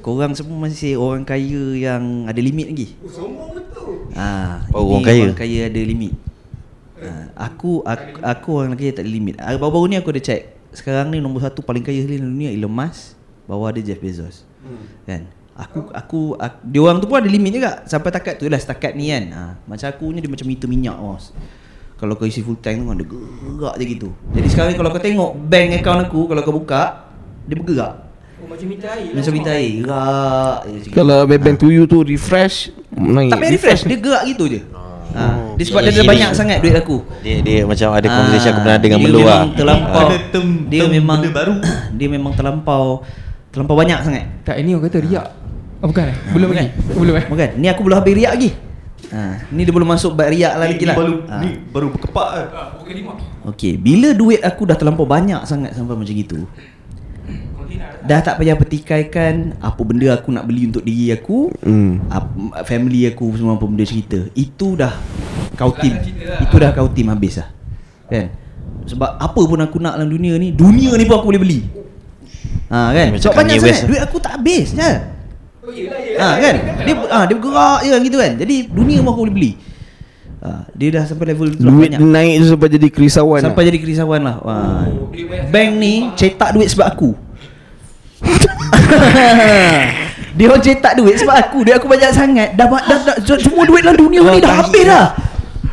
Korang semua masih orang kaya yang ada limit lagi Sombong betul ah, Oh, orang kaya. Orang kaya ada limit ah, aku, aku Aku orang kaya tak ada limit. Baru-baru ni aku ada check. Sekarang ni nombor satu paling kaya sekali dalam dunia Elon Musk. Bawah ada Jeff Bezos. Hmm. Kan? Aku, aku, aku Dia orang tu pun ada limit juga. Sampai takat tu lah Setakat ni kan. Ah, Macam aku ni dia macam meter minyak bos. Kalau kau isi full tank tu kan dia gerak je gitu. Jadi sekarang ni kalau kau tengok bank account aku Kalau kau buka Dia bergerak. Oh, Macam meter air Macam meter air Gerak. Je macam gitu. Kalau Bang to you tu refresh naik. Tak payah refresh Dia gerak gitu je. Ha. Dia sebab Dia dia ada iri. banyak sangat duit aku Dia dia macam ada conversation aku pernah dengar dia Melu lah. memang terlampau Ada term- Dia term memang benda baru. Dia memang terlampau Terlampau banyak sangat Tak ini orang kata riak. Oh bukan eh? Belum lagi. Belum eh? Bukan Ni aku belum habis riak lagi ha. Ni dia belum masuk bab riak lah Ni, lagi ni lah baru ha. ni baru berkepak kan. Okey, bila duit aku dah terlampau banyak sangat sampai macam itu. Dah tak payah petikaikan apa benda aku nak beli untuk diri aku, Hmm. apa, family aku semua apa benda cerita. Itu dah kau tim. Itu dah kau tim habis lah. Kan? Sebab apa pun aku nak dalam dunia ni, dunia ni pun aku boleh beli. Ha kan? Sebab banyak sangat lah. duit aku tak habis je. Ha kan? Dia ah dia bergerak je kan gitu kan. Jadi dunia pun aku boleh beli. Ha, dia dah sampai level tu Duit banyak. naik tu sampai jadi kerisauan. Sampai jadi kerisauan lah Wah. Bank ni cetak duit sebab aku Dia orang cetak duit sebab aku Duit aku banyak sangat Dah, dah, dah, dah Semua duit dalam dunia ni dah habis dah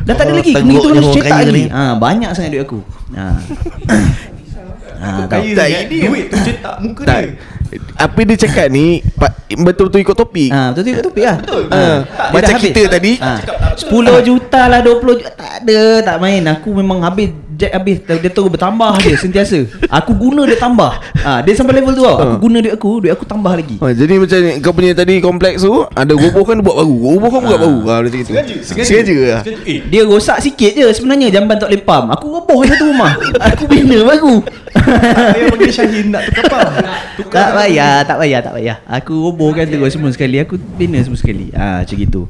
Dah tak ada Oh, lagi teruk Ni tu je harus orang cetak lagi ni. ha, Banyak sangat duit aku ha. ha, tak, sangat, ini- duit tu cetak muka Tak. dia. Apa dia cakap ni betul-betul ikut topik. Ha, betul tu ikut topik lah Betul. ha. Ah, Dia macam dah habis. kita tadi. ha. 10 juta lah 20 juta Tak ada Tak main Aku memang habis Jack habis Dia terus bertambah je Sentiasa Aku guna dia tambah ha, Dia sampai level tu tau Aku Ha. guna duit aku Duit aku tambah lagi Ha, jadi macam ni, kau punya tadi kompleks tu ada roboh kan dia buat baru. Roboh kan buat Ah. baru. Ha macam itu. Sengaja, sengaja. Sengaja. Sengaja. Eh, Dia rosak sikit je Sebenarnya jamban tak boleh pam Aku roboh satu rumah Aku bina baru tak payah panggil Syahin nak tukar pam. Tukar Tak payah Tak payah Tak payah Aku robohkan terus semua sekali Aku bina semua sekali Ah Macam gitu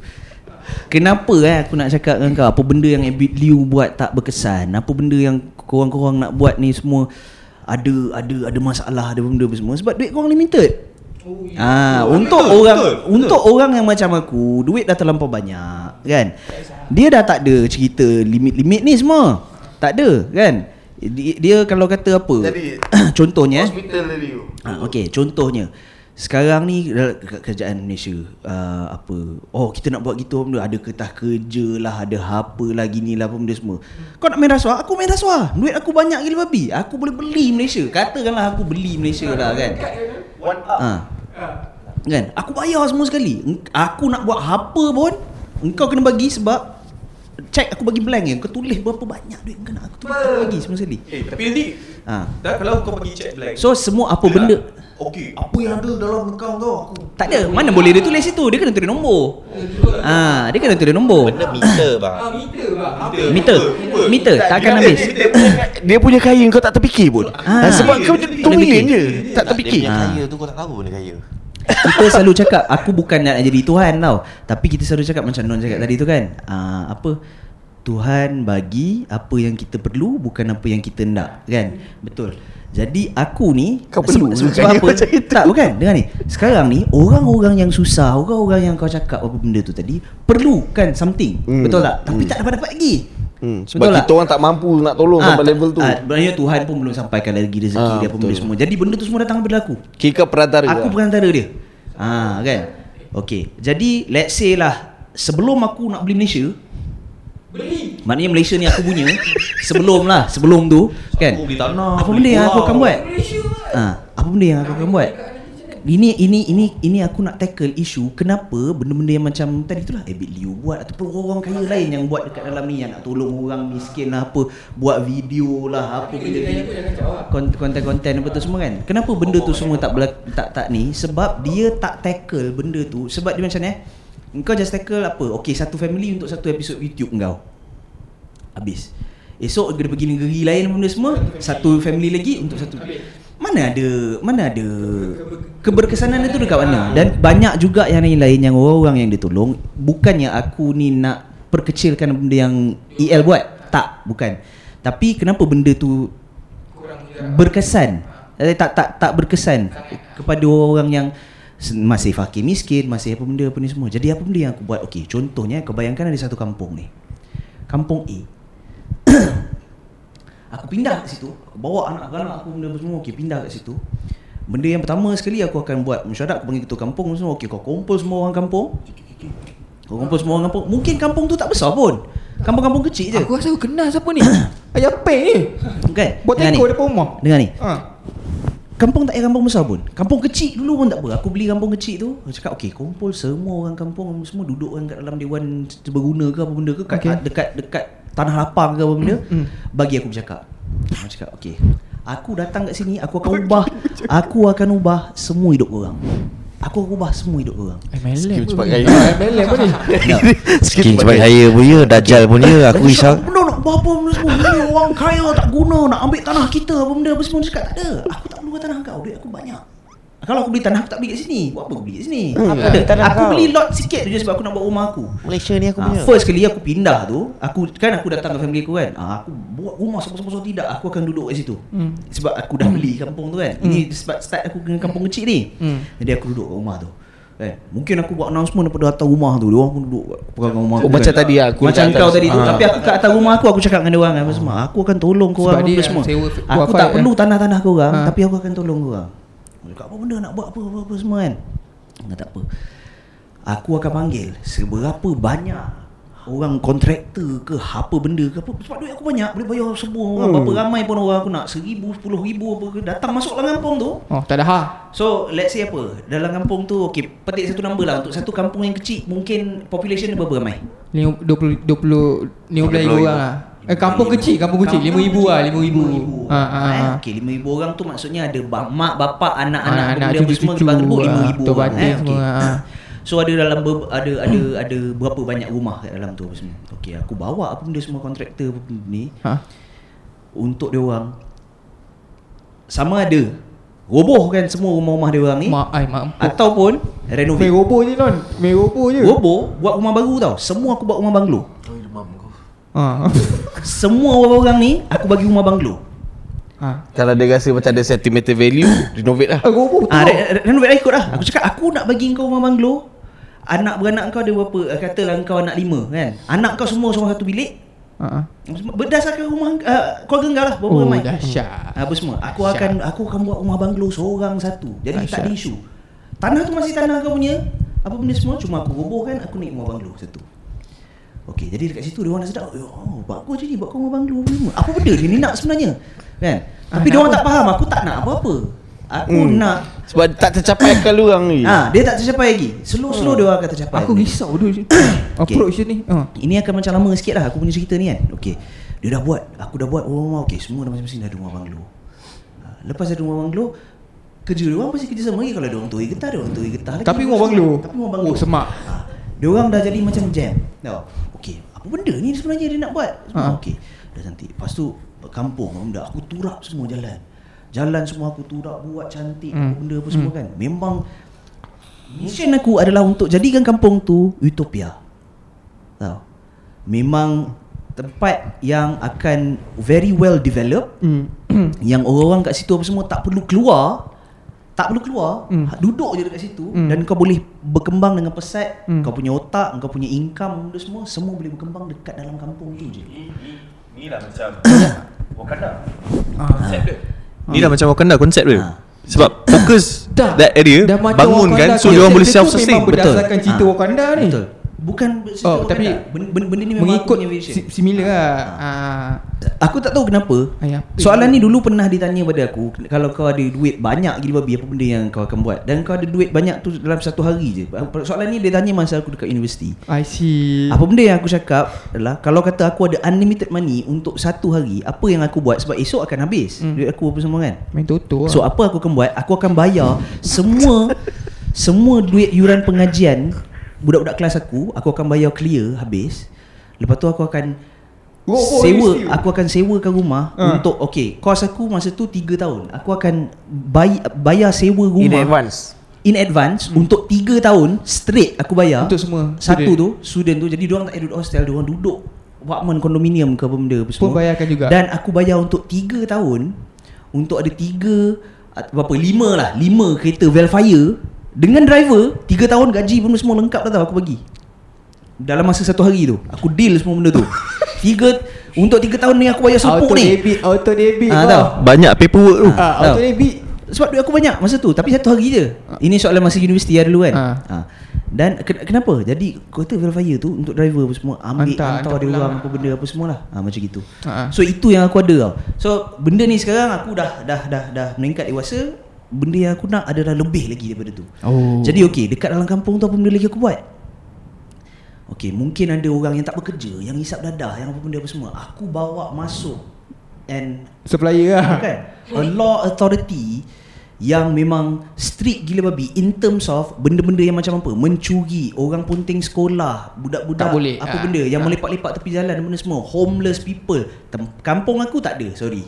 Kenapa eh aku nak cakap dengan kau Apa benda yang Abid Liu buat tak berkesan Apa benda yang korang-korang nak buat ni semua Ada ada ada masalah Ada benda apa semua Sebab duit korang limited Ah, untuk Betul, orang betul, betul. untuk orang yang macam aku, duit dah terlampau banyak, kan? Dia dah tak ada cerita limit-limit ni semua. Tak ada, kan? Dia, dia kalau kata apa? Jadi, contohnya eh. Hospital tadi tu. Ha, okey, contohnya sekarang ni kerajaan Malaysia uh, apa? Oh kita nak buat gitu benda. Ada ketah kerja lah ada apa lah gini lah apa benda semua. Kau nak main rasuah? Aku main rasuah. Duit aku banyak gila babi. Aku boleh beli Malaysia. Katakanlah aku beli Malaysia lah kan? ha. kan? Aku bayar semua sekali. Aku nak buat apa pun engkau kena bagi sebab check aku bagi blank je. Kau tulis berapa banyak duit kau nak. Aku tulis aku bagi semua sekali. Eh tapi nanti ha. Dah kalau kau bagi check blank. So semua apa benda? Okay Apa yang ada dalam account kau aku Tak ada. Mana boleh dia tulis situ Dia kena tulis nombor. Ha, Dia kena tulis nombor. Benda meter bang. Meter Meter. Tak akan habis. Dia punya kaya kau tak terfikir pun. Ah. ah. Sebab kau 2 Kena million fikir. je. Tak Dia terfikir. punya Ah. kaya tu kau tak tahu benda kaya Kita selalu cakap Aku bukan nak jadi Tuhan tau. Tapi kita selalu cakap Macam Non cakap tadi tu kan uh, Apa? Tuhan bagi Apa yang kita perlu Bukan apa yang kita nak Kan? Betul. Jadi aku ni Kau perlu sebab, sebab apa? macam itu. Tak bukan. Dengar ni. Sekarang ni Orang-orang yang susah Orang-orang yang kau cakap Apa benda tu tadi Perlukan something. Hmm. Betul tak? Tapi tak dapat-dapat lagi Hmm, Betul sebab tak? kita orang tak mampu nak tolong Ah, sampai tak- level tu. ah, Sebenarnya Tuhan pun belum sampaikan lagi rezeki Ah, dia apa benda betul. semua. Jadi benda tu semua datang daripada aku. Kira perantara. Aku lah. perantara dia. Ha kan. Okay. Jadi let's say lah sebelum aku nak beli Malaysia Beli. Maknanya Malaysia ni aku punya sebelum lah sebelum tu kan. Aku beli tanah, Apa beli benda yang aku akan buat? Ha, apa benda yang aku akan buat? Ini ini ini ini aku nak tackle isu kenapa benda-benda yang macam tadi tu lah Ebit Liu buat ataupun orang kaya lain yang buat dekat dalam ni yang nak tolong orang miskin lah apa buat video lah apa benda ni. Kont- konten-konten apa tu semua kan? Kenapa benda tu semua tak belak- tak tak ni? Sebab dia tak tackle benda tu. Sebab dia macam ni eh kau just tackle apa? Okey satu family untuk satu episod YouTube kau. Habis. Esok dia pergi negeri lain benda semua Satu family lagi untuk satu Mana ada Mana ada Keberkesanan itu dekat mana? Dan banyak juga yang lain-lain Yang orang-orang yang ditolong. Bukannya aku ni nak Perkecilkan benda yang EL buat. Tak Bukan. Tapi kenapa benda tu Berkesan? Eh, Tak tak tak berkesan Kepada orang yang masih fakir miskin Masih apa benda apa ni semua. Jadi apa benda yang aku buat? Okey contohnya Kau bayangkan ada satu kampung ni. Kampung A Aku pindah kat situ. Aku bawa anak-anak aku benda semua Okey pindah kat situ. Benda yang pertama sekali aku akan buat Mesyuarat aku panggil ketua kampung semua. Okey kau kumpul semua orang kampung. Kau kumpul semua orang kampung. Mungkin kampung tu tak besar pun. Kampung-kampung kecil je. Aku rasa aku kenal siapa ni? Ayah Pek ni. Kan Buat teko ni. depan rumah. Dengar ni. Ha. Kampung tak payah kampung besar pun. Kampung kecil dulu pun tak apa. Aku beli kampung kecil tu Aku cakap okay kumpul semua orang kampung Semua duduk kan kat dalam dewan Berguna ke apa benda ke kat, Okay. Dekat dekat tanah lapang ke apa benda Hmm. Bagi aku bercakap. Aku cakap okay Aku datang kat sini Aku akan ubah Aku akan ubah Semua hidup orang. Aku akan ubah semua hidup orang. MLM cepat kaya. Ah, MLM pun ni. Skin cepat kaya pun ya Dajjal pun ya Aku risau. Benda nak buat apa benda semua. Ni orang kaya tak guna Nak ambil tanah kita apa benda apa semua Dia cakap tak ada. Aku tak perlu tanah kau Duit aku banyak kalau aku beli tanah aku tak beli kat sini. Buat apa aku beli kat sini? Hmm, Apa ada ada tanah Aku kau. beli lot sikit je Sebab aku nak buat rumah aku. Malaysia ni aku Ah, punya. First kali aku pindah tu Aku kan aku datang ke family aku kan. Ah, Aku buat rumah Sebab-sebab tidak. Aku akan duduk kat situ. Hmm. Sebab aku dah beli kampung tu kan. Ini sebab start aku dengan kampung kecil ni. Hmm. Jadi aku duduk kat rumah tu. Kan? Mungkin aku buat announcement daripada atas rumah tu. Dia orang pun duduk kat pegang rumah Oh, aku macam kan. tadi aku Macam kau tadi tu. Ah. Tapi aku kat atas rumah aku Aku cakap dengan dia orang apa semua. Aku akan tolong kau orang semua. sewa Aku tak kan? perlu tanah-tanah kau orang Ah. Tapi aku akan tolong kau orang Aku cakap apa benda nak buat? Apa-apa semua kan? Enggak tak apa? Aku akan panggil Seberapa banyak Orang kontraktor ke Apa benda ke apa. Sebab duit aku banyak Boleh bayar semua orang Hmm. Berapa ramai pun orang. Aku nak Seribu, sepuluh ribu apa ke Datang masuk dalam kampung tu. Oh tak ada ha So let's say apa? Dalam kampung tu Okay petik satu number lah. Untuk satu kampung yang kecil Mungkin population dia berapa ramai? Lima- 20 20 15 ribu orang lah Eh kampung kecil Kampung kecil 5 ribu lah 5 ribu Ha ha eh? ha Okay 5 ribu orang tu maksudnya ada ba- mak, bapak, anak-anak Anak-anak, benda apa semua rebuk 5 ah, ribu tok orang batin eh? semua, okay. ah. So ada dalam ber, ada ada ada berapa banyak rumah kat dalam tu apa semua. Okay aku bawa apa benda semua kontraktor apa benda ni Ha untuk dia orang sama ada roboh kan semua rumah-rumah dia orang ni Mak ai mak ataupun Main renovate. robo je non Main robo je Roboh buat rumah baru tau. Semua aku buat rumah banglo. Ha Semua orang-orang ni aku bagi rumah banglo. Ha Kalau dia rasa macam ada sentimental value Renovate lah betul Ah, re- re- renovate lah ikut lah. Aku cakap aku nak bagi kau rumah banglo. Anak beranak kau ada berapa? Eh, Katalah kau anak lima kan. Anak kau semua semua satu bilik. Ha Berdasarkan rumah uh, keluarga kau lah berapa Oh ramai. dahsyat Apa semua. Aku akan aku akan buat rumah banglo seorang satu. Jadi tak ada Dahsyat. isu. Tanah tu masih tanah kau punya. Apa benda semua cuma aku robohkan aku naik rumah banglo satu. Okey, jadi dekat situ dia orang dah sedap. Oh, bagus je ni buat kau rumah banglo apa semua. Apa benda dia ni nak sebenarnya? Kan? Tapi Ah, dia nak orang tak faham aku tak nak apa-apa. Aku Hmm. nak Sebab tak tercapai kalau orang ni Ah, dia tak tercapai lagi. Slow-slow dia orang akan tercapai. Aku risau tu Approach dia ni ha. Ini akan macam lama sikit lah Aku punya cerita ni kan Okay Dia dah buat Aku dah buat rumah Okay semua dah masing-masing dah ada rumah banglo ha, Lepas ada rumah banglo Kerja dia orang pasti kerja sama lagi Kalau ada orang tuai getah Ada orang tuai getah lagi Tapi rumah banglo Tapi rumah banglo Oh semak ha, Dia orang dah jadi macam jam Tahu Okay Apa benda ni sebenarnya dia nak buat semua, Ha. Okay Dah cantik Lepas tu Kampung benda Aku turap semua jalan Jalan semua aku turap Buat cantik Hmm. Benda apa semua kan Memang Mission aku adalah untuk jadikan kampung tu utopia. Tahu. Memang tempat yang akan very well developed hmm. yang orang-orang kat situ apa semua tak perlu keluar tak perlu keluar hmm. duduk je dekat situ hmm. dan kau boleh berkembang dengan pesat hmm. kau punya otak kau punya income benda semua semua boleh berkembang dekat dalam kampung tu je Ni lah macam Wakanda Ah. Konsep dia Ni lah macam Wakanda konsep dia Ha. Sebab fokus Dah. That area Dah Bangun kan So dia orang boleh tu self-sustain Memang berdasarkan Betul. cerita Ah. Wakanda ni betul bukan Oh, tapi benda, benda, ni memang Mengikut si- similar lah. Ah. Aku tak tahu kenapa. Ay, apa Soalan ni dulu pernah ditanya pada aku Kalau kau ada duit banyak gila babi Apa benda yang kau akan buat? Dan kau ada duit banyak tu dalam satu hari je. Soalan ni dia tanya masa aku dekat universiti. I see. Apa benda yang aku cakap adalah Kalau kata aku ada unlimited money Untuk satu hari Apa yang aku buat? Sebab esok akan habis Hmm. Duit aku apa semua kan? Main toto lah. So apa aku akan buat? Aku akan bayar Semua Semua duit yuran pengajian Budak-budak kelas aku Aku akan bayar clear Habis Lepas tu aku akan Go- go Sewa. Aku akan sewakan rumah Ha. Untuk Okay Kos aku masa tu 3 tahun Aku akan bay, Bayar sewa rumah In advance In advance hmm. Untuk 3 tahun Straight aku bayar Untuk semua Satu student. tu Student tu Jadi diorang tak payah duduk hostel Diorang duduk Apartment kondominium ke apa benda apa semua bayarkan juga. Dan aku bayar untuk 3 tahun Untuk ada 3 Berapa 5 lah 5 kereta Velfire Dengan driver 3 tahun gaji pun semua lengkap dah tau aku bagi Dalam masa satu hari tu Aku deal semua benda tu Tiga Untuk 3 tahun ni aku bayar sepuk Auto ni debit Auto debit Ah, bang. tahu. Banyak paperwork tu Ah, Tahu. Auto debit Sebab duit aku banyak masa tu Tapi satu hari je Ini soalan masa universiti lah dulu kan Ah. ha. Dan ken- kenapa Jadi kota Velfire tu Untuk driver apa semua Ambil Hantar, hantar, hantar dia pulang orang. Apa benda apa semua lah ha, Macam gitu Ah. So itu yang aku ada tau So benda ni sekarang Aku dah dah dah dah meningkat dewasa Benda yang aku nak adalah lebih lagi daripada tu. Oh. Jadi okey Dekat dalam kampung tu Apa benda lagi aku buat? Okey mungkin ada orang yang tak bekerja Yang hisap dadah Yang apa benda apa semua. Aku bawa masuk And Supplier lah. Kan a law authority yang memang strict gila babi in terms of benda-benda yang macam apa. Mencuri orang punting sekolah budak-budak Tak boleh. apa Ah, benda yang ah. melepak-lepak tepi jalan benda semua. Homeless people. Tem- kampung aku tak ada sorry.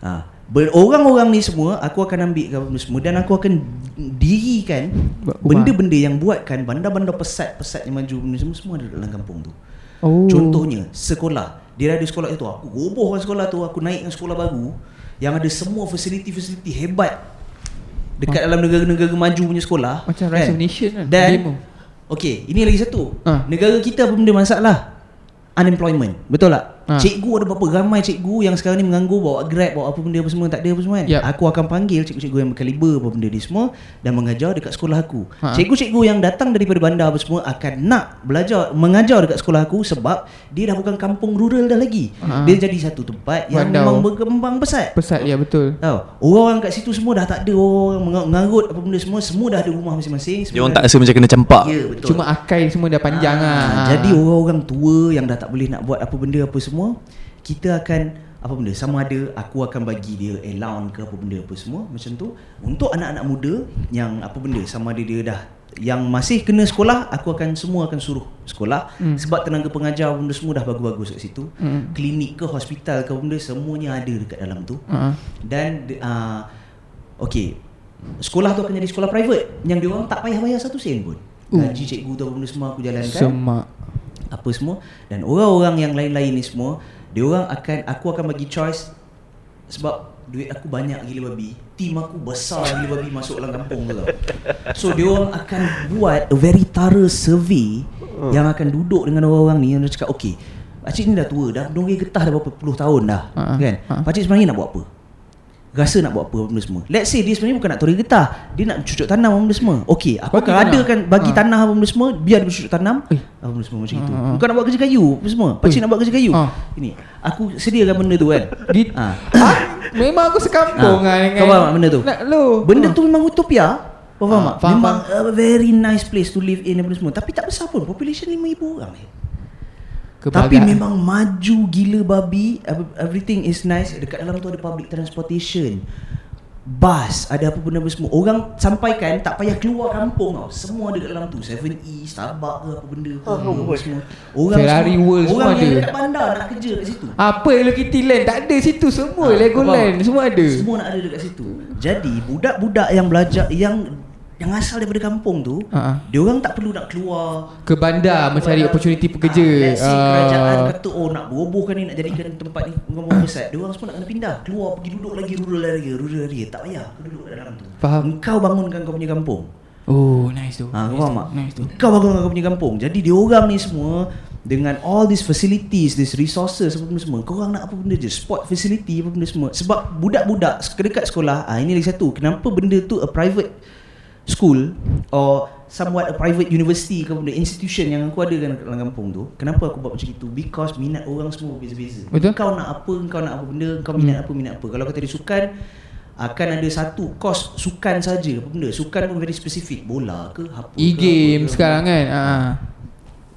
Ha orang-orang ni semua aku akan ambil benda semua dan aku akan dirikan benda-benda yang buatkan bandar-bandar pesat-pesat yang maju benda semua semua ada dalam kampung tu. Oh. Contohnya sekolah. Dia ada sekolah itu. Aku robohkan sekolah tu Aku naikkan sekolah baru Yang ada semua fasiliti-fasiliti hebat Dekat dalam negara-negara maju punya sekolah Macam Rise of Nation kan, Dan demo. Okay ini lagi satu. Ah. Negara kita apa benda masalah. Unemployment. Betul tak? Ah. Cikgu ada berapa ramai cikgu Yang sekarang ni menganggur Bawa grab Bawa apa benda apa semua Tak ada apa semua kan Yup. Aku akan panggil cikgu-cikgu yang berkaliber Apa benda ni semua Dan mengajar dekat sekolah aku Ha. Cikgu-cikgu yang datang daripada bandar apa semua Akan nak belajar Mengajar dekat sekolah aku Sebab Dia dah bukan kampung rural dah lagi Ha. Dia jadi satu tempat Yang Bandar. memang berkembang pesat Pesat ya betul Tahu Orang kat situ semua dah tak ada Orang menga- mengarut apa benda semua Semua dah ada rumah masing-masing Dia orang tak rasa macam kena campak Ya betul Cuma akai semua dah panjang Ah, lah Jadi orang-orang tua yang dah tak boleh nak buat apa benda apa semua Kita akan apa benda sama ada aku akan bagi dia allowance ke apa benda apa semua macam tu. Untuk anak-anak muda yang apa benda sama ada dia dah yang masih kena sekolah aku akan semua akan suruh sekolah. Hmm. sebab tenaga pengajar benda semua dah bagus-bagus kat situ. Hmm. klinik ke hospital ke benda semuanya ada dekat dalam tu. Ah. dan uh, okey sekolah tu akan jadi sekolah private. Yang dia orang tak payah bayar satu sen pun. Gaji cikgu tu benda semua aku jalankan. Semak apa semua. Dan orang-orang yang lain-lain ni semua dia orang akan aku akan bagi choice sebab duit aku banyak gila babi. Tim aku besar gila babi masuk dalam kampung tu tau. So dia orang akan buat a very thorough survey yang akan duduk dengan orang-orang ni. Yang dia cakap okay Pakcik ni dah tua dah Dongeng getah dah berapa puluh tahun dah Ha, Kan? Ha. Pakcik sebenarnya nak buat apa Rasa nak buat apa benda semua Let's say dia sebenarnya bukan nak tori getah Dia nak cucuk tanam benda semua Okay aku Bagi akan tanah. adakan Bagi Ha. tanah apa benda semua Biar dia bercucuk tanam Eh. Apa benda semua macam itu Ha, ha. Bukan nak buat kerja kayu Apa semua Pakcik Eh. nak buat kerja kayu Ha. Ini Aku sediakan benda tu kan Di- ha. Ah, Memang aku sekampung lah dengan kau faham tak benda tu? Nak lu Benda Ah. tu memang utopia Kau faham Ah, tak? faham, Memang a very nice place to live in apa semua Tapi tak besar pun Population 5,000 orang eh. Tapi memang maju gila babi Ev- Everything is nice. Dekat dalam tu ada public transportation. Bus Ada apa benda semua. Orang sampaikan Tak payah keluar kampung tau. Semua ada kat dalam tu. 7E Starbucks ke apa benda ke apa semua. Orang Ferrari semua, World semua Orang yang ada. dekat bandar nak kerja kat situ. Apa Hello Kitty Land? Tak ada situ semua. Ah, Legoland Semua ada. Semua nak ada dekat situ. Jadi budak-budak yang belajar Yang yang asal daripada kampung tu Ah, ah. Dia orang tak perlu nak keluar Ke bandar Mencari opportunity pekerja Ah, let's say Ah. kerajaan kata oh nak berobohkan ni nak jadikan tempat ni kampung besar. Dia orang semua nak kena pindah, keluar pergi duduk lagi rural lagi, rural lagi. Tak payah, kau duduk kat dalam tu. Faham. Engkau bangunkan kau punya kampung. Oh nice tu Ha, kau nice faham tak? Nice tu Kau bangunkan kau punya kampung. Jadi dia orang ni semua dengan all these facilities, these resources apa benda semua. Kau orang nak apa benda je, sport facility apa benda semua. Sebab budak-budak dekat sekolah, ah ini lagi satu. Kenapa benda tu a private school or somewhat a private university ke benda institution yang aku ada kan dalam kampung tu kenapa aku buat macam itu? Because minat orang semua berbeza-beza. Betul. kau nak apa kau nak apa benda kau minat apa minat apa. Kalau kata dia sukan akan ada satu kos sukan saja apa benda. Sukan pun very specific. Bola ke apa E-game sekarang kan ah.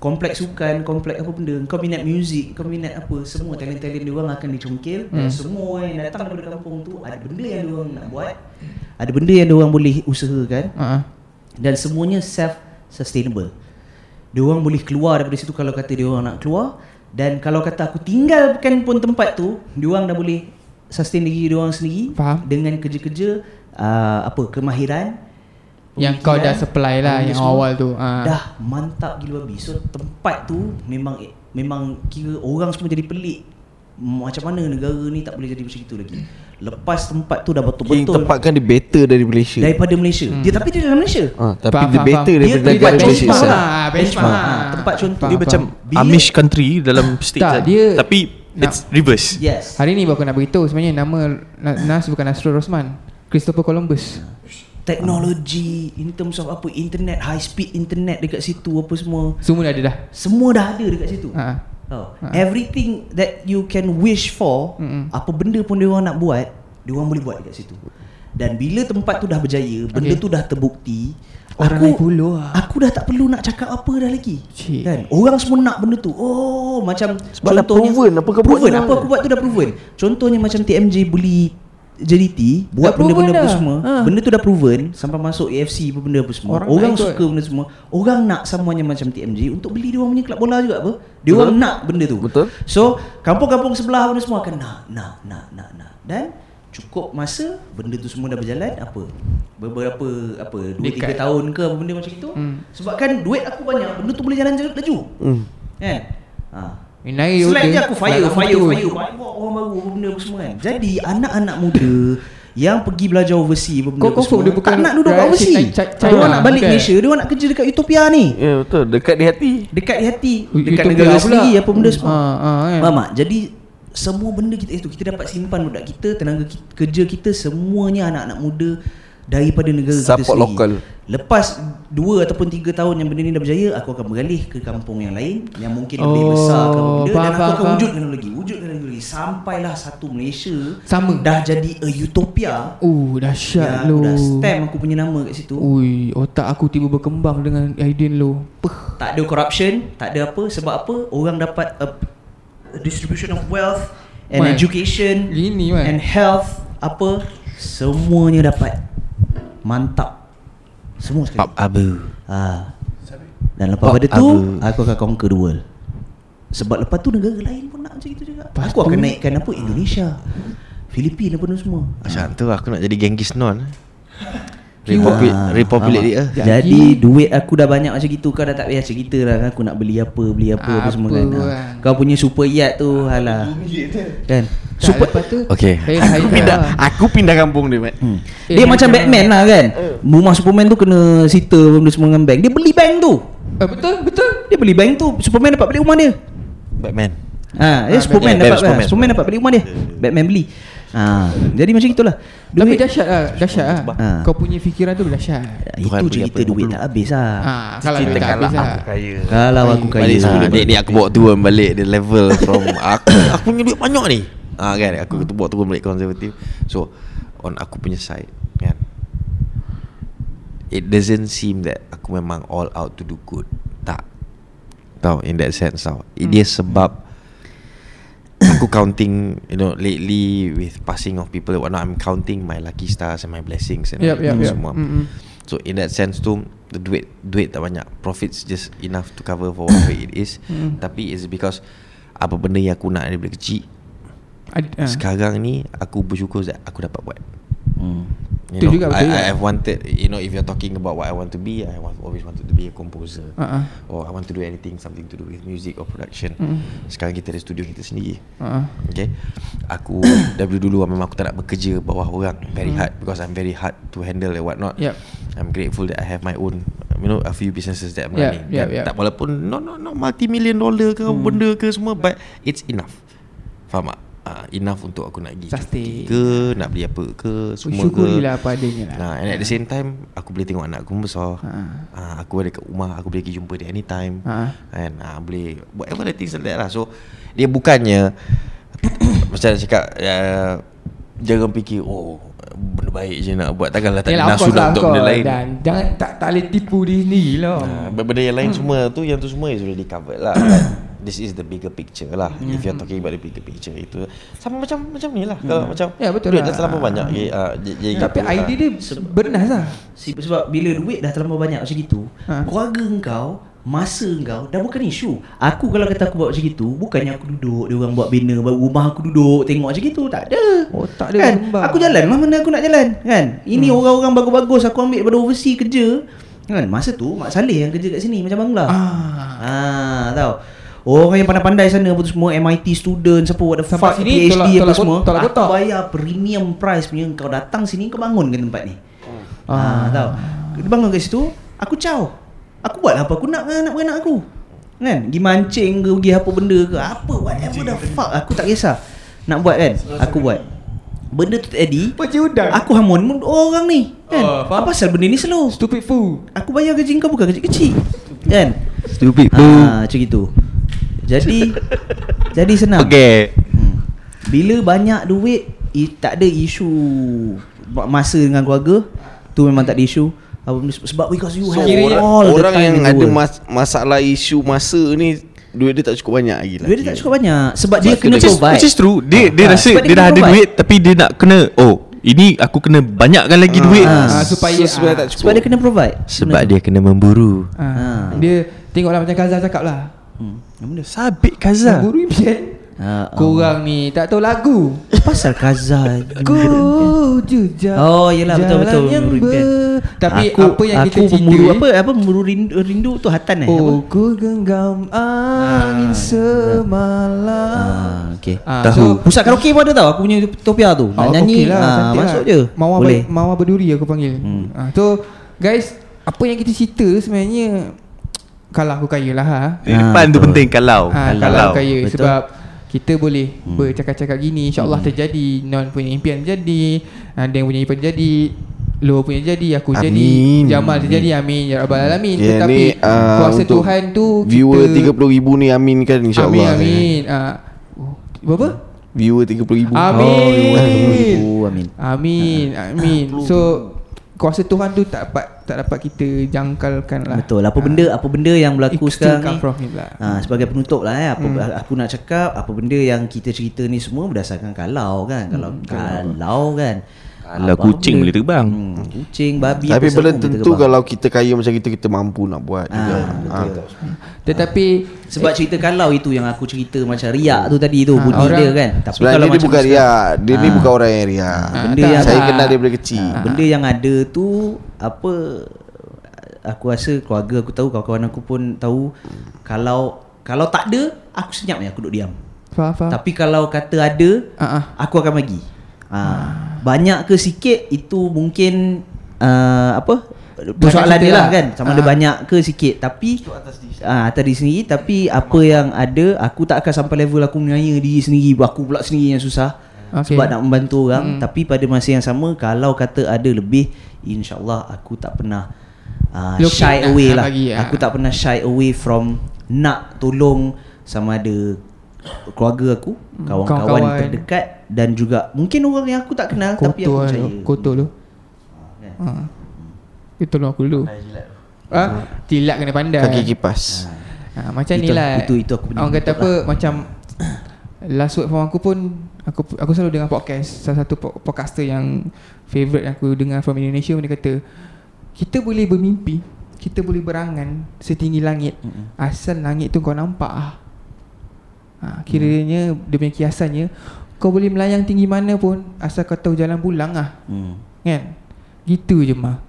Kompleks sukan kompleks apa benda kau minat muzik kau minat apa semua talent-talent dia orang akan dicongkil dan Hmm. semua orang yang datang daripada kampung tu ada benda yang dia orang nak buat ada benda yang dia orang boleh usahakan Ah. dan semuanya self sustainable. Dia orang boleh keluar daripada situ kalau kata dia orang nak keluar dan kalau kata aku tinggalkan pun tempat tu, dia orang dah boleh sustain diri dia orang sendiri Faham. dengan kerja-kerja uh, apa kemahiran Yang kau dah supply lah Yang semua. awal tu ah. Dah mantap gila babi. So tempat tu memang memang kira orang semua jadi pelik. Macam mana negara ni tak boleh jadi macam itu lagi. Lepas tempat tu dah betul-betul tempat kan dia better dari Malaysia daripada Malaysia. Dia tapi dia dalam Malaysia. Ah, tapi Faham, dia faham, better faham. daripada Dia negara Malaysia benchmark itself. lah Benchmark Ah, tempat contoh. Dia Faham, macam Bila- Amish country dalam state Tak, kan. dia- Tapi it's reverse Yes. Hari ni baru aku nak beritahu Sebenarnya nama Na- Nas bukan Astro Rosman Christopher Columbus Teknologi in terms of apa internet high speed internet dekat situ apa semua Semua dah ada dah semua dah ada dekat situ. ha. Tahu. Ha. Everything that you can wish for, Mm-mm. apa benda pun dia orang nak buat, dia orang boleh buat dekat situ. Dan bila tempat tu dah berjaya, benda Okay. tu dah terbukti, Orang aku naik bulu lah. aku dah tak perlu nak cakap apa dah lagi. Cik. Kan? Orang semua nak benda tu. Oh, macam Sebab dah proven apa kau buat proven, apa aku buat tu dah proven. Contohnya macam TMJ beli JDT buat benda-benda apa semua. Ha. Benda tu dah proven sampai masuk AFC apa benda apa semua. Orang Orang, nak ikut. suka benda semua. Orang nak semuanya macam TMJ untuk beli dia orang punya kelab bola juga apa. Dia orang nak benda tu. Betul. So, kampung-kampung sebelah benda semua akan nak, nak, nak, nak, nak. Dan cukup masa benda tu semua dah berjalan apa beberapa apa 2 Dekat. 3 tahun ke apa benda macam itu Hmm. sebab kan duit aku banyak benda tu boleh jalan laju Hmm. kan ha Selain order, je aku fire, fire, fire, fire. Bawa orang baru apa benda apa semua kan? Jadi anak-anak muda Yang pergi belajar overseas apa benda Kau semua, dia bukan Tak nak duduk kat overseas. Dia orang nak balik bukan? Malaysia Dia orang nak kerja dekat Utopia ni. Ya betul. Dekat di hati. Dekat di hati. Dekat Utopia negara pula. sendiri Apa benda semua. ah, kan? Faham tak? Jadi semua benda kita itu kita dapat simpan budak kita tenaga kerja kita semuanya anak-anak muda daripada negara kita Support sendiri. lokal. Lepas 2 ataupun 3 tahun yang benda ni dah berjaya, aku akan beralih ke kampung yang lain yang mungkin Oh, lebih besar ke apa benda dan aku faham, akan faham. wujudkan lagi, wujudkan lagi sampailah satu Malaysia Sama. dah jadi a utopia. Oh dahsyat yang lu aku dah stamp aku punya nama kat situ. Ui, otak aku tiba berkembang dengan idea lu. Puh. Tak ada corruption, tak ada apa sebab apa? Orang dapat a, a distribution of wealth and Man. education Gini, man. and health apa semuanya dapat. Mantap. Semua sekali. Pap Abu Ha. Dan lepas pada tu Abu. aku akan conquer the world. Sebab lepas tu negara lain pun nak macam itu juga. Lepas aku akan naikkan apa Indonesia. Filipina apa semua. Macam tu aku nak jadi Genghis Non Ah, Republic Republic faham. dia. Tak? Jadi duit aku dah banyak macam gitu. Kau dah tak payah cerita lah kan Aku nak beli apa Beli apa, apa, Apa semua kan. Ha. Kau punya super yacht tu Halah Kan? Tak, Super lepas tu Okay. Saya Aku pindah lah. Aku pindah kampung dia Mat. Hmm. Eh, Dia macam macam- Batman lah kan? Rumah Superman tu kena Sita benda semua dengan bank. Dia beli bank tu. Eh, Betul betul. Dia beli bank tu Superman dapat beli rumah dia. Batman. Ha, dia Ah, Superman Batman. dapat Superman, Superman, Superman dapat beli rumah dia. Batman beli. Ha, Jadi macam itulah Tapi dahsyat lah Dahsyat lah. Ha. Kau punya fikiran tu dahsyat Itu Tuhan beri cerita apa, duit 50. tak habis lah. Ha, Kalau Cerita duit tak habis kalau lah. aku kaya. Kalau aku kaya Balik ha, ni, ni aku bawa turun balik The level from Aku aku punya duit banyak ni. Ha, kan? Aku hmm. bawa turun balik konservatif. So On aku punya side Kan? It doesn't seem that Aku memang all out to do good. Tak. Tahu in that sense tau. Hmm. Dia sebab Aku counting You know Lately With passing of people and whatnot I'm counting my lucky stars And my blessings And everything yup. semua Mm-mm. So in that sense tu The duit Duit tak banyak Profits just enough To cover for whatever it is Mm. Tapi it's because Apa benda yang aku nak Daripada kecil Ad- ha. Sekarang ni Aku bersyukur that Aku dapat buat Itu You know, juga, I, betul juga. I have wanted You know if you're talking about What I want to be I want, always wanted to be a composer ha. Or I want to do anything Something to do with music or production Mm. Sekarang kita ada studio kita sendiri ha. Okay Aku Dari dulu Memang aku tak nak bekerja Bawah orang Very hard Because I'm very hard To handle and whatnot Yup. I'm grateful that I have my own You know a few businesses that I'm Yup, running Kan? yup. Tak walaupun Not, not, not multi-million dollar ke hmm. Benda ke semua But it's enough Faham tak? Uh, enough untuk aku nak pergi Sustain. ke Nak beli apa ke Semua Syukurilah ke. apa adanya lah. Nah, and at the same time Aku boleh tengok anak aku besar. Ha. uh, Aku ada kat rumah Aku boleh pergi jumpa dia anytime. Ha. Kan uh, Boleh Whatever the things like that lah. So Dia bukannya Macam nak cakap uh, Jangan fikir Oh Benda baik je nak buat. Takkanlah tak Yalah, nak lah untuk benda lain. Dan jangan tak, tak boleh tipu diri sendiri lah uh, Benda yang lain semua tu Yang tu semua is already covered lah. But This is the bigger picture lah. If you're talking about the bigger picture Itu Sama macam macam ni lah. Kalau macam Ya, betul Duit lah. dah terlalu banyak jadi, uh, jadi Tapi gitu, idea ah. dia bernas lah. Sebab bila duit dah terlalu banyak macam itu Ha. Keluarga engkau Masa engkau Dah bukan isu. Aku kalau kata aku buat macam itu Bukannya aku duduk Dia orang buat bina baru Rumah aku duduk Tengok macam itu Tak ada. Oh, tak ada kan? Aku jalan Mana aku nak jalan kan? Ini Hmm. orang-orang bagus-bagus Aku ambil daripada overseas kerja. Kan? Masa tu Mak Saleh yang kerja kat sini Macam Bangla. Ah. ah, Tahu Orang yang pandai-pandai sana pun semua MIT student Siapa what the fuck sini, PhD tolak- apa tolak semua kot- tolak Aku kotak. bayar premium price punya Kau datang sini Kau bangun ke tempat ni Ah, tahu. Dia bangun kat situ, aku caw. Aku buat apa aku nak anak beranak aku. Kan? Pergi mancing ke, pergi apa benda ke, apa whatever the fuck, aku tak kisah. Nak buat kan? Aku buat. Benda tu tadi, Macam udang aku hamun orang ni. Kan? Oh, faham. apa pasal benda ni slow? Stupid fool Aku bayar gaji kau bukan gaji kecil. Kan? Stupid Ah, macam gitu. Jadi jadi senang. Okay Hmm. Bila banyak duit i, Tak ada isu. Ma- Masa dengan keluarga Tu memang tak ada isu. Sebab because you So have orang, all the orang time yang the ada mas, masalah isu masa ni Duit dia tak cukup banyak lagi lah Duit dia tak cukup banyak. Sebab dia Sebab kena Which is, provide. Which is true. Dia, dia Ah, rasa sebab dia, dia dah kena ada provide. duit Tapi dia nak kena Oh ini aku kena banyakkan lagi duit. Ah, Ah, supaya so, sebenarnya tak cukup Sebab dia kena provide. Sebab Benda dia kena memburu. Ah. Ah. Dia tengoklah macam Kazal cakap lah. Hmm. Benda Sabit Kaza. Buru impian. Ah, ah. Korang ni tak tahu lagu. Pasal Kaza Ku jejak Oh, yelah, betul, betul, yang memburu ber- Tapi aku, apa yang aku kita cerita pemburu apa? Apa? Pemburu rindu, rindu tu hatan eh? Oh ku genggam angin semalam. ah okey. Ah, Tahu. so- pusat karaoke pun ada tau aku punya topia tu. Nak Oh, nyanyi. okey lah, ah, cantik masuk lah. je. Mawar boleh. Ber, Mawar berduri aku panggil. Hmm. ah, So guys Apa yang kita cerita sebenarnya Kalau aku kaya lah ha. Di depan tu betul. penting kalau Ah, kalau. kalau kaya Betul. sebab kita boleh Hmm. bercakap-cakap gini insyaallah terjadi non punya impian jadi ada yang punya impian jadi Lo punya jadi Aku jadi Amin. Jamal terjadi Amin Ya Rabbal Alamin Okay, Tetapi ni, ah, Kuasa untuk Tuhan tu Viewer kita, 30 ribu ni amin kan insyaAllah Amin Amin ah, oh, Berapa? Viewer 30 ribu Amin. Oh, amin. Amin Amin So Kuasa Tuhan tu tak dapat Tak dapat kita jangkalkan lah Betul. Apa benda apa benda yang berlaku It sekarang ni? lah. Ha, sebagai penutup lah eh, apa Hmm. aku nak cakap apa benda yang kita cerita ni semua berdasarkan kalau kan. Kalau Hmm, kalau kan. Kalau kucing boleh terbang. Hmm, kucing, babi Tapi apa belum tentu kalau kita kaya macam kita Kita mampu nak buat juga Ah, Ah. Tetapi sebab cerita kalau itu yang aku cerita macam riak tu tadi tu Ha, bunyi orang- dia kan. Tapi Sebenarnya kalau dia macam bukan sekarang- riak Dia ni Ah. bukan orang yang riak Ah, benda tak, yang Saya tak. kenal dia daripada kecil Ha, benda yang ada tu apa aku rasa keluarga aku tahu kawan-kawan aku pun tahu kalau kalau tak ada aku senyap ni aku duduk diam. Faham faham Tapi kalau kata ada Ah, ah. aku akan bagi. Ha, banyak ke sikit itu mungkin uh, apa persoalan kita dia lah lah. kan sama ada Ah. banyak ke sikit tapi ah atas diri sendiri tapi apa yang ada aku tak akan sampai level aku menanya diri sendiri aku pula sendiri yang susah Okay. sebab nak membantu orang Hmm. tapi pada masa yang sama kalau kata ada lebih insyaallah aku tak pernah uh, shy nak- away lah bagi, ah. aku tak pernah shy away from nak tolong sama ada keluarga aku kawan-kawan kawan-kawan. terdekat dan juga mungkin orang yang aku tak kenal tapi aku Kotor percaya. tu Kotor tu. Kan? ha. Dia tolong aku dulu. Ah, Tilak kena pandai. Kaki kipas. Ha, Macam Itu- ni lah itu- itu aku punya Orang kata apa Macam Last word from aku pun Aku aku selalu dengar podcast. Salah satu po- podcaster yang Favourite yang aku dengar from Indonesia Dia kata Kita boleh bermimpi Kita boleh berangan Setinggi langit. Mm-mm. Asal langit tu kau nampak ah. ha, Kiranya Dia punya kiasannya Kau boleh melayang tinggi mana pun Asal kau tahu jalan pulang ah. hmm. Kan Gitu je mah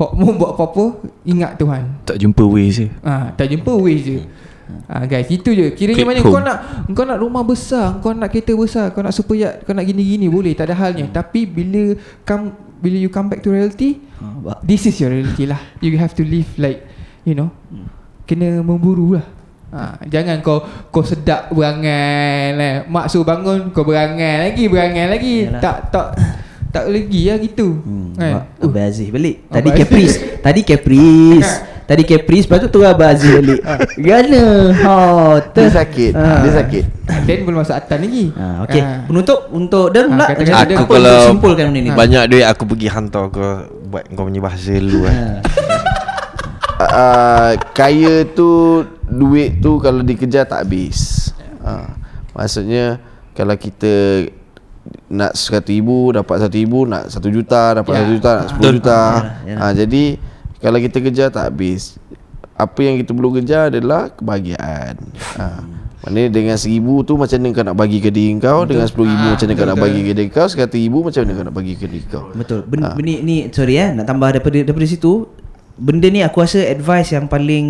Hok mu buat apa-apa Ingat Tuhan Tak jumpa ways je Ah, tak jumpa ways je. Ah guys, itu je. Kiranya Click mana home. kau nak kau nak rumah besar, kau nak kereta besar, kau nak super yacht, kau nak gini-gini boleh, tak ada halnya. Tapi bila come bila you come back to reality, Ha, this is your reality lah. You have to live like you know. Kena memburu lah. Ha, jangan kau kau sedap berangan lah. Mak suruh bangun kau berangan lagi, berangan lagi. Yalah. Tak tak tak lagi lah gitu. Hmm, Kan? uh, Abang Aziz balik Abang Tadi Aziz. Caprice Tadi Caprice Tadi Caprice Lepas tu tu Abang Aziz balik Gana ha, Dia ter- sakit Ah. Dia sakit Dan belum masuk atan lagi. ha, Okay Ah. Penutup Untuk Dan Ah, pula macam dia- apa Aku kalau simpulkan benda ni Banyak duit aku pergi hantar kau Buat kau punya bahasa dulu Ha. Uh, Kaya tu Duit tu kalau dikejar tak habis. Uh, Maksudnya Kalau kita Nak seratus ribu Dapat satu ribu Nak satu juta Dapat Ya. satu juta Nak sepuluh juta. Yalah, yalah. uh, Jadi Kalau kita kejar tak habis Apa yang kita perlu kejar adalah Kebahagiaan. Uh, Maknanya dengan seribu tu Macam mana kau nak bagi ke diri kau Dengan sepuluh ribu Ah, Macam mana kau nak bagi ke diri kau Seratus ribu Macam mana kau nak bagi ke diri kau. Betul. Ben, Ah. Benda ni Sorry eh Nak tambah daripada Daripada situ Benda ni aku rasa advice yang paling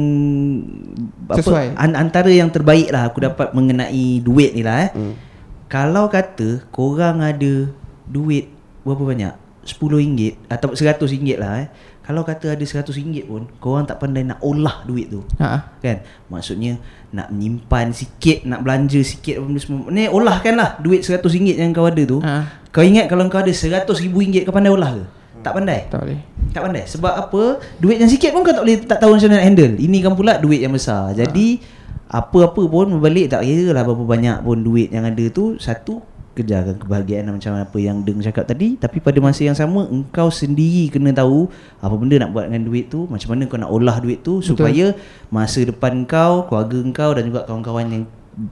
Sesuai. an, Antara yang terbaik lah Aku dapat mengenai duit ni lah eh Hmm. Kalau kata Korang ada Duit Berapa banyak RM10 Atau RM100 lah eh Kalau kata ada RM100 pun Korang tak pandai nak olah duit tu Ha. Kan Maksudnya Nak menyimpan sikit Nak belanja sikit apa benda semua Ni olahkan lah Duit RM100 yang kau ada tu Ha. Kau ingat kalau kau ada RM100,000 Kau pandai olah ke? Tak pandai? Tak boleh. tak pandai? Sebab apa? Duit yang sikit pun kau tak boleh Tak tahu macam mana nak handle. Ini kan pula duit yang besar. Jadi Apa-apa pun Berbalik tak kira lah Berapa banyak pun duit yang ada tu Satu Kejarkan kebahagiaan Macam apa yang Deng cakap tadi. Tapi pada masa yang sama Engkau sendiri kena tahu Apa benda nak buat dengan duit tu Macam mana kau nak olah duit tu Betul. Supaya Masa depan kau Keluarga kau Dan juga kawan-kawan yang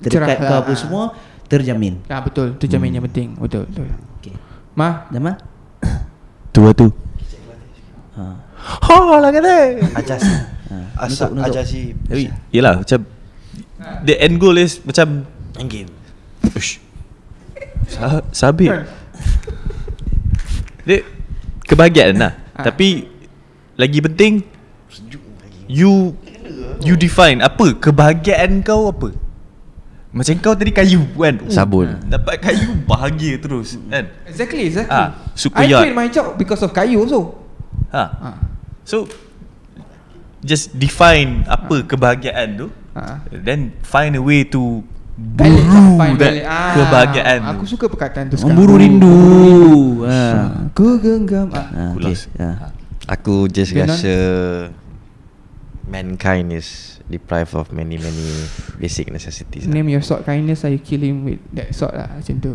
Terdekat Cerah kau lah. apa semua Terjamin. Ah betul, tu jamin yang penting. Betul, betul. Okay Jamal Tu lah tu. Ha. Ha lah kata. Ajas Ha. Asap ajas si Tapi Yelah macam The end goal is Macam Main game. Ush. Sa- Sabit. Dia Kebahagiaan lah. Ah. Tapi Lagi penting You You define Apa? Kebahagiaan kau apa Macam kau tadi kayu kan Sabun. Dapat kayu Bahagia terus Kan exactly, exactly. Ah, super I yacht. quit my job because of kayu also. Ha Ah. So Just define Apa kebahagiaan tu Ah. Then find a way to Balik Buru that balik. Ah, kebahagiaan Aku tu suka perkataan tu sekarang. Memburu rindu ha. Ah, Ku genggam. Ah. Ha, Aku okay. ha. Aku just Then rasa Mankind is Deprived of many many Basic necessities lah. Name your sort kindness I kill him with that sort lah macam tu.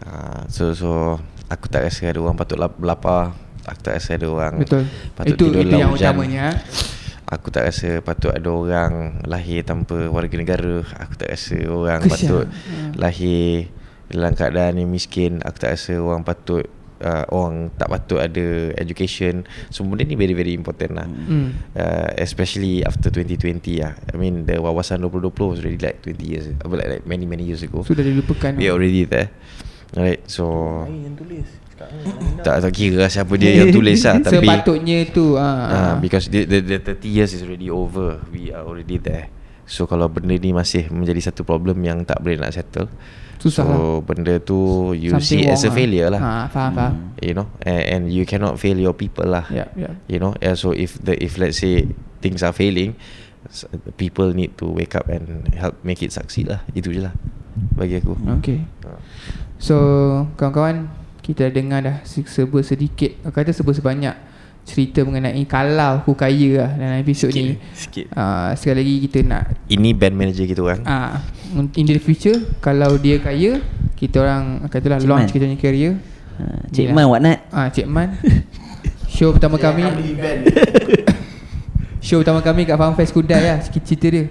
Ah, So so Aku tak rasa ada orang patut lap- lapar Aku tak rasa ada orang Betul. Patut itu tidur itu dalam yang hujan utamanya. ah. Aku tak rasa patut ada orang lahir tanpa warga negara Aku tak rasa orang Kesian. patut Hmm. lahir dalam keadaan yang miskin Aku tak rasa orang patut uh, Orang tak patut ada education Semua benda ni very very important lah Hmm. uh, Especially after 2020 lah I mean the wawasan 2020 was already like 20 years mean, like, like many many years ago Sudah dilupakan. We are already there Alright so tak, tak kira lah siapa dia yang tulis lah Tapi Sepatutnya tu Ah, ah. because the, the, the 30 years is already over. We are already there. So kalau benda ni masih menjadi satu problem yang tak boleh nak settle. Susah so lah. benda tu you Something see as a wrong failure lah. Ha, faham faham. You know, and, and you cannot fail your people lah. Ya, ya. You know, yeah, so if the if let's say things are failing, people need to wake up and help make it succeed lah. Itu je lah bagi aku. Okay. Ah. So kawan-kawan kita dengar dah se- serba sedikit kata serba sebanyak cerita mengenai kalau aku kaya lah dalam episod ni. Sikit Uh, sekali lagi kita nak Ini band manager kita orang uh, in the future kalau dia kaya kita orang katalah Cik launch Man. kita punya career. Ha, Cik Inilah. Man what not? Ah Cik Man. Show pertama kami Show pertama kami kat Farm Fest Kudai lah cerita dia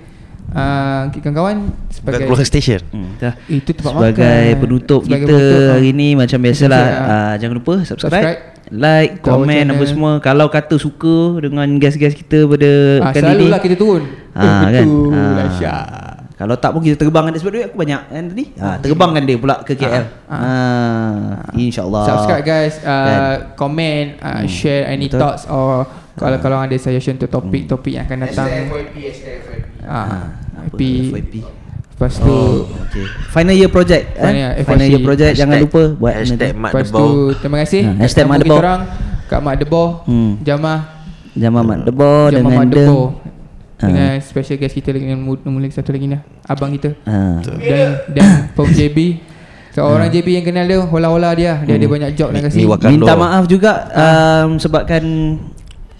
uh, Kawan-kawan Sebagai keluar station Hmm, dah. Itu tempat Sebagai makan penutup Sebagai kita penutup, hari ni macam biasalah biasa, uh, jangan lupa subscribe, Subscribe. like, our komen apa semua. Kalau kata suka dengan guest-guest kita pada ah, kali Selalu ni. lah kita turun Ah, eh, kan? Betul Ah. Dahsyat Kalau tak pun kita terbangkan dia sebab duit aku banyak kan tadi. Ha, terbangkan dia pula ke KL. Ah, Ha, insyaallah. Subscribe guys uh, Kan? Comment uh, Share any betul. thoughts Or kalau kalau ada suggestion untuk topik-topik yang akan datang Ah, Apa FYP FYP? Lepas tu Oh, okay. Final year project. Final eh? year, Final year project jangan lupa buat Hashtag. Mak Lepas tu Terima kasih Ha, hashtag Mak Debau. orang Kak Mak Debo Hmm. Jamah Jamal Mak Debo Jamah dengan Mak. Debo Ah. Dengan special guest kita lagi Yang mu- nombor lagi satu lagi ni Abang kita Ha. Dan Dan From JB Seorang JB yang kenal dia Hola-hola dia Dia ada banyak job nak kasi. Minta maaf juga um, sebabkan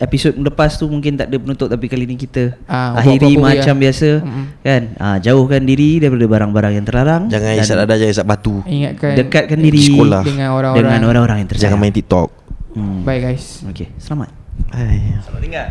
episod lepas tu mungkin tak ada penutup tapi kali ni kita Ah, akhiri apa-apa macam ya. biasa Mm-mm. kan. Ah, jauhkan diri daripada barang-barang yang terlarang. Jangan isap dada Jangan isap batu Ingatkan Dekatkan diri Sekolah. Dengan orang-orang dengan orang-orang yang tersayang. Jangan main TikTok Hmm. Bye guys Okey, selamat. Bye Selamat tinggal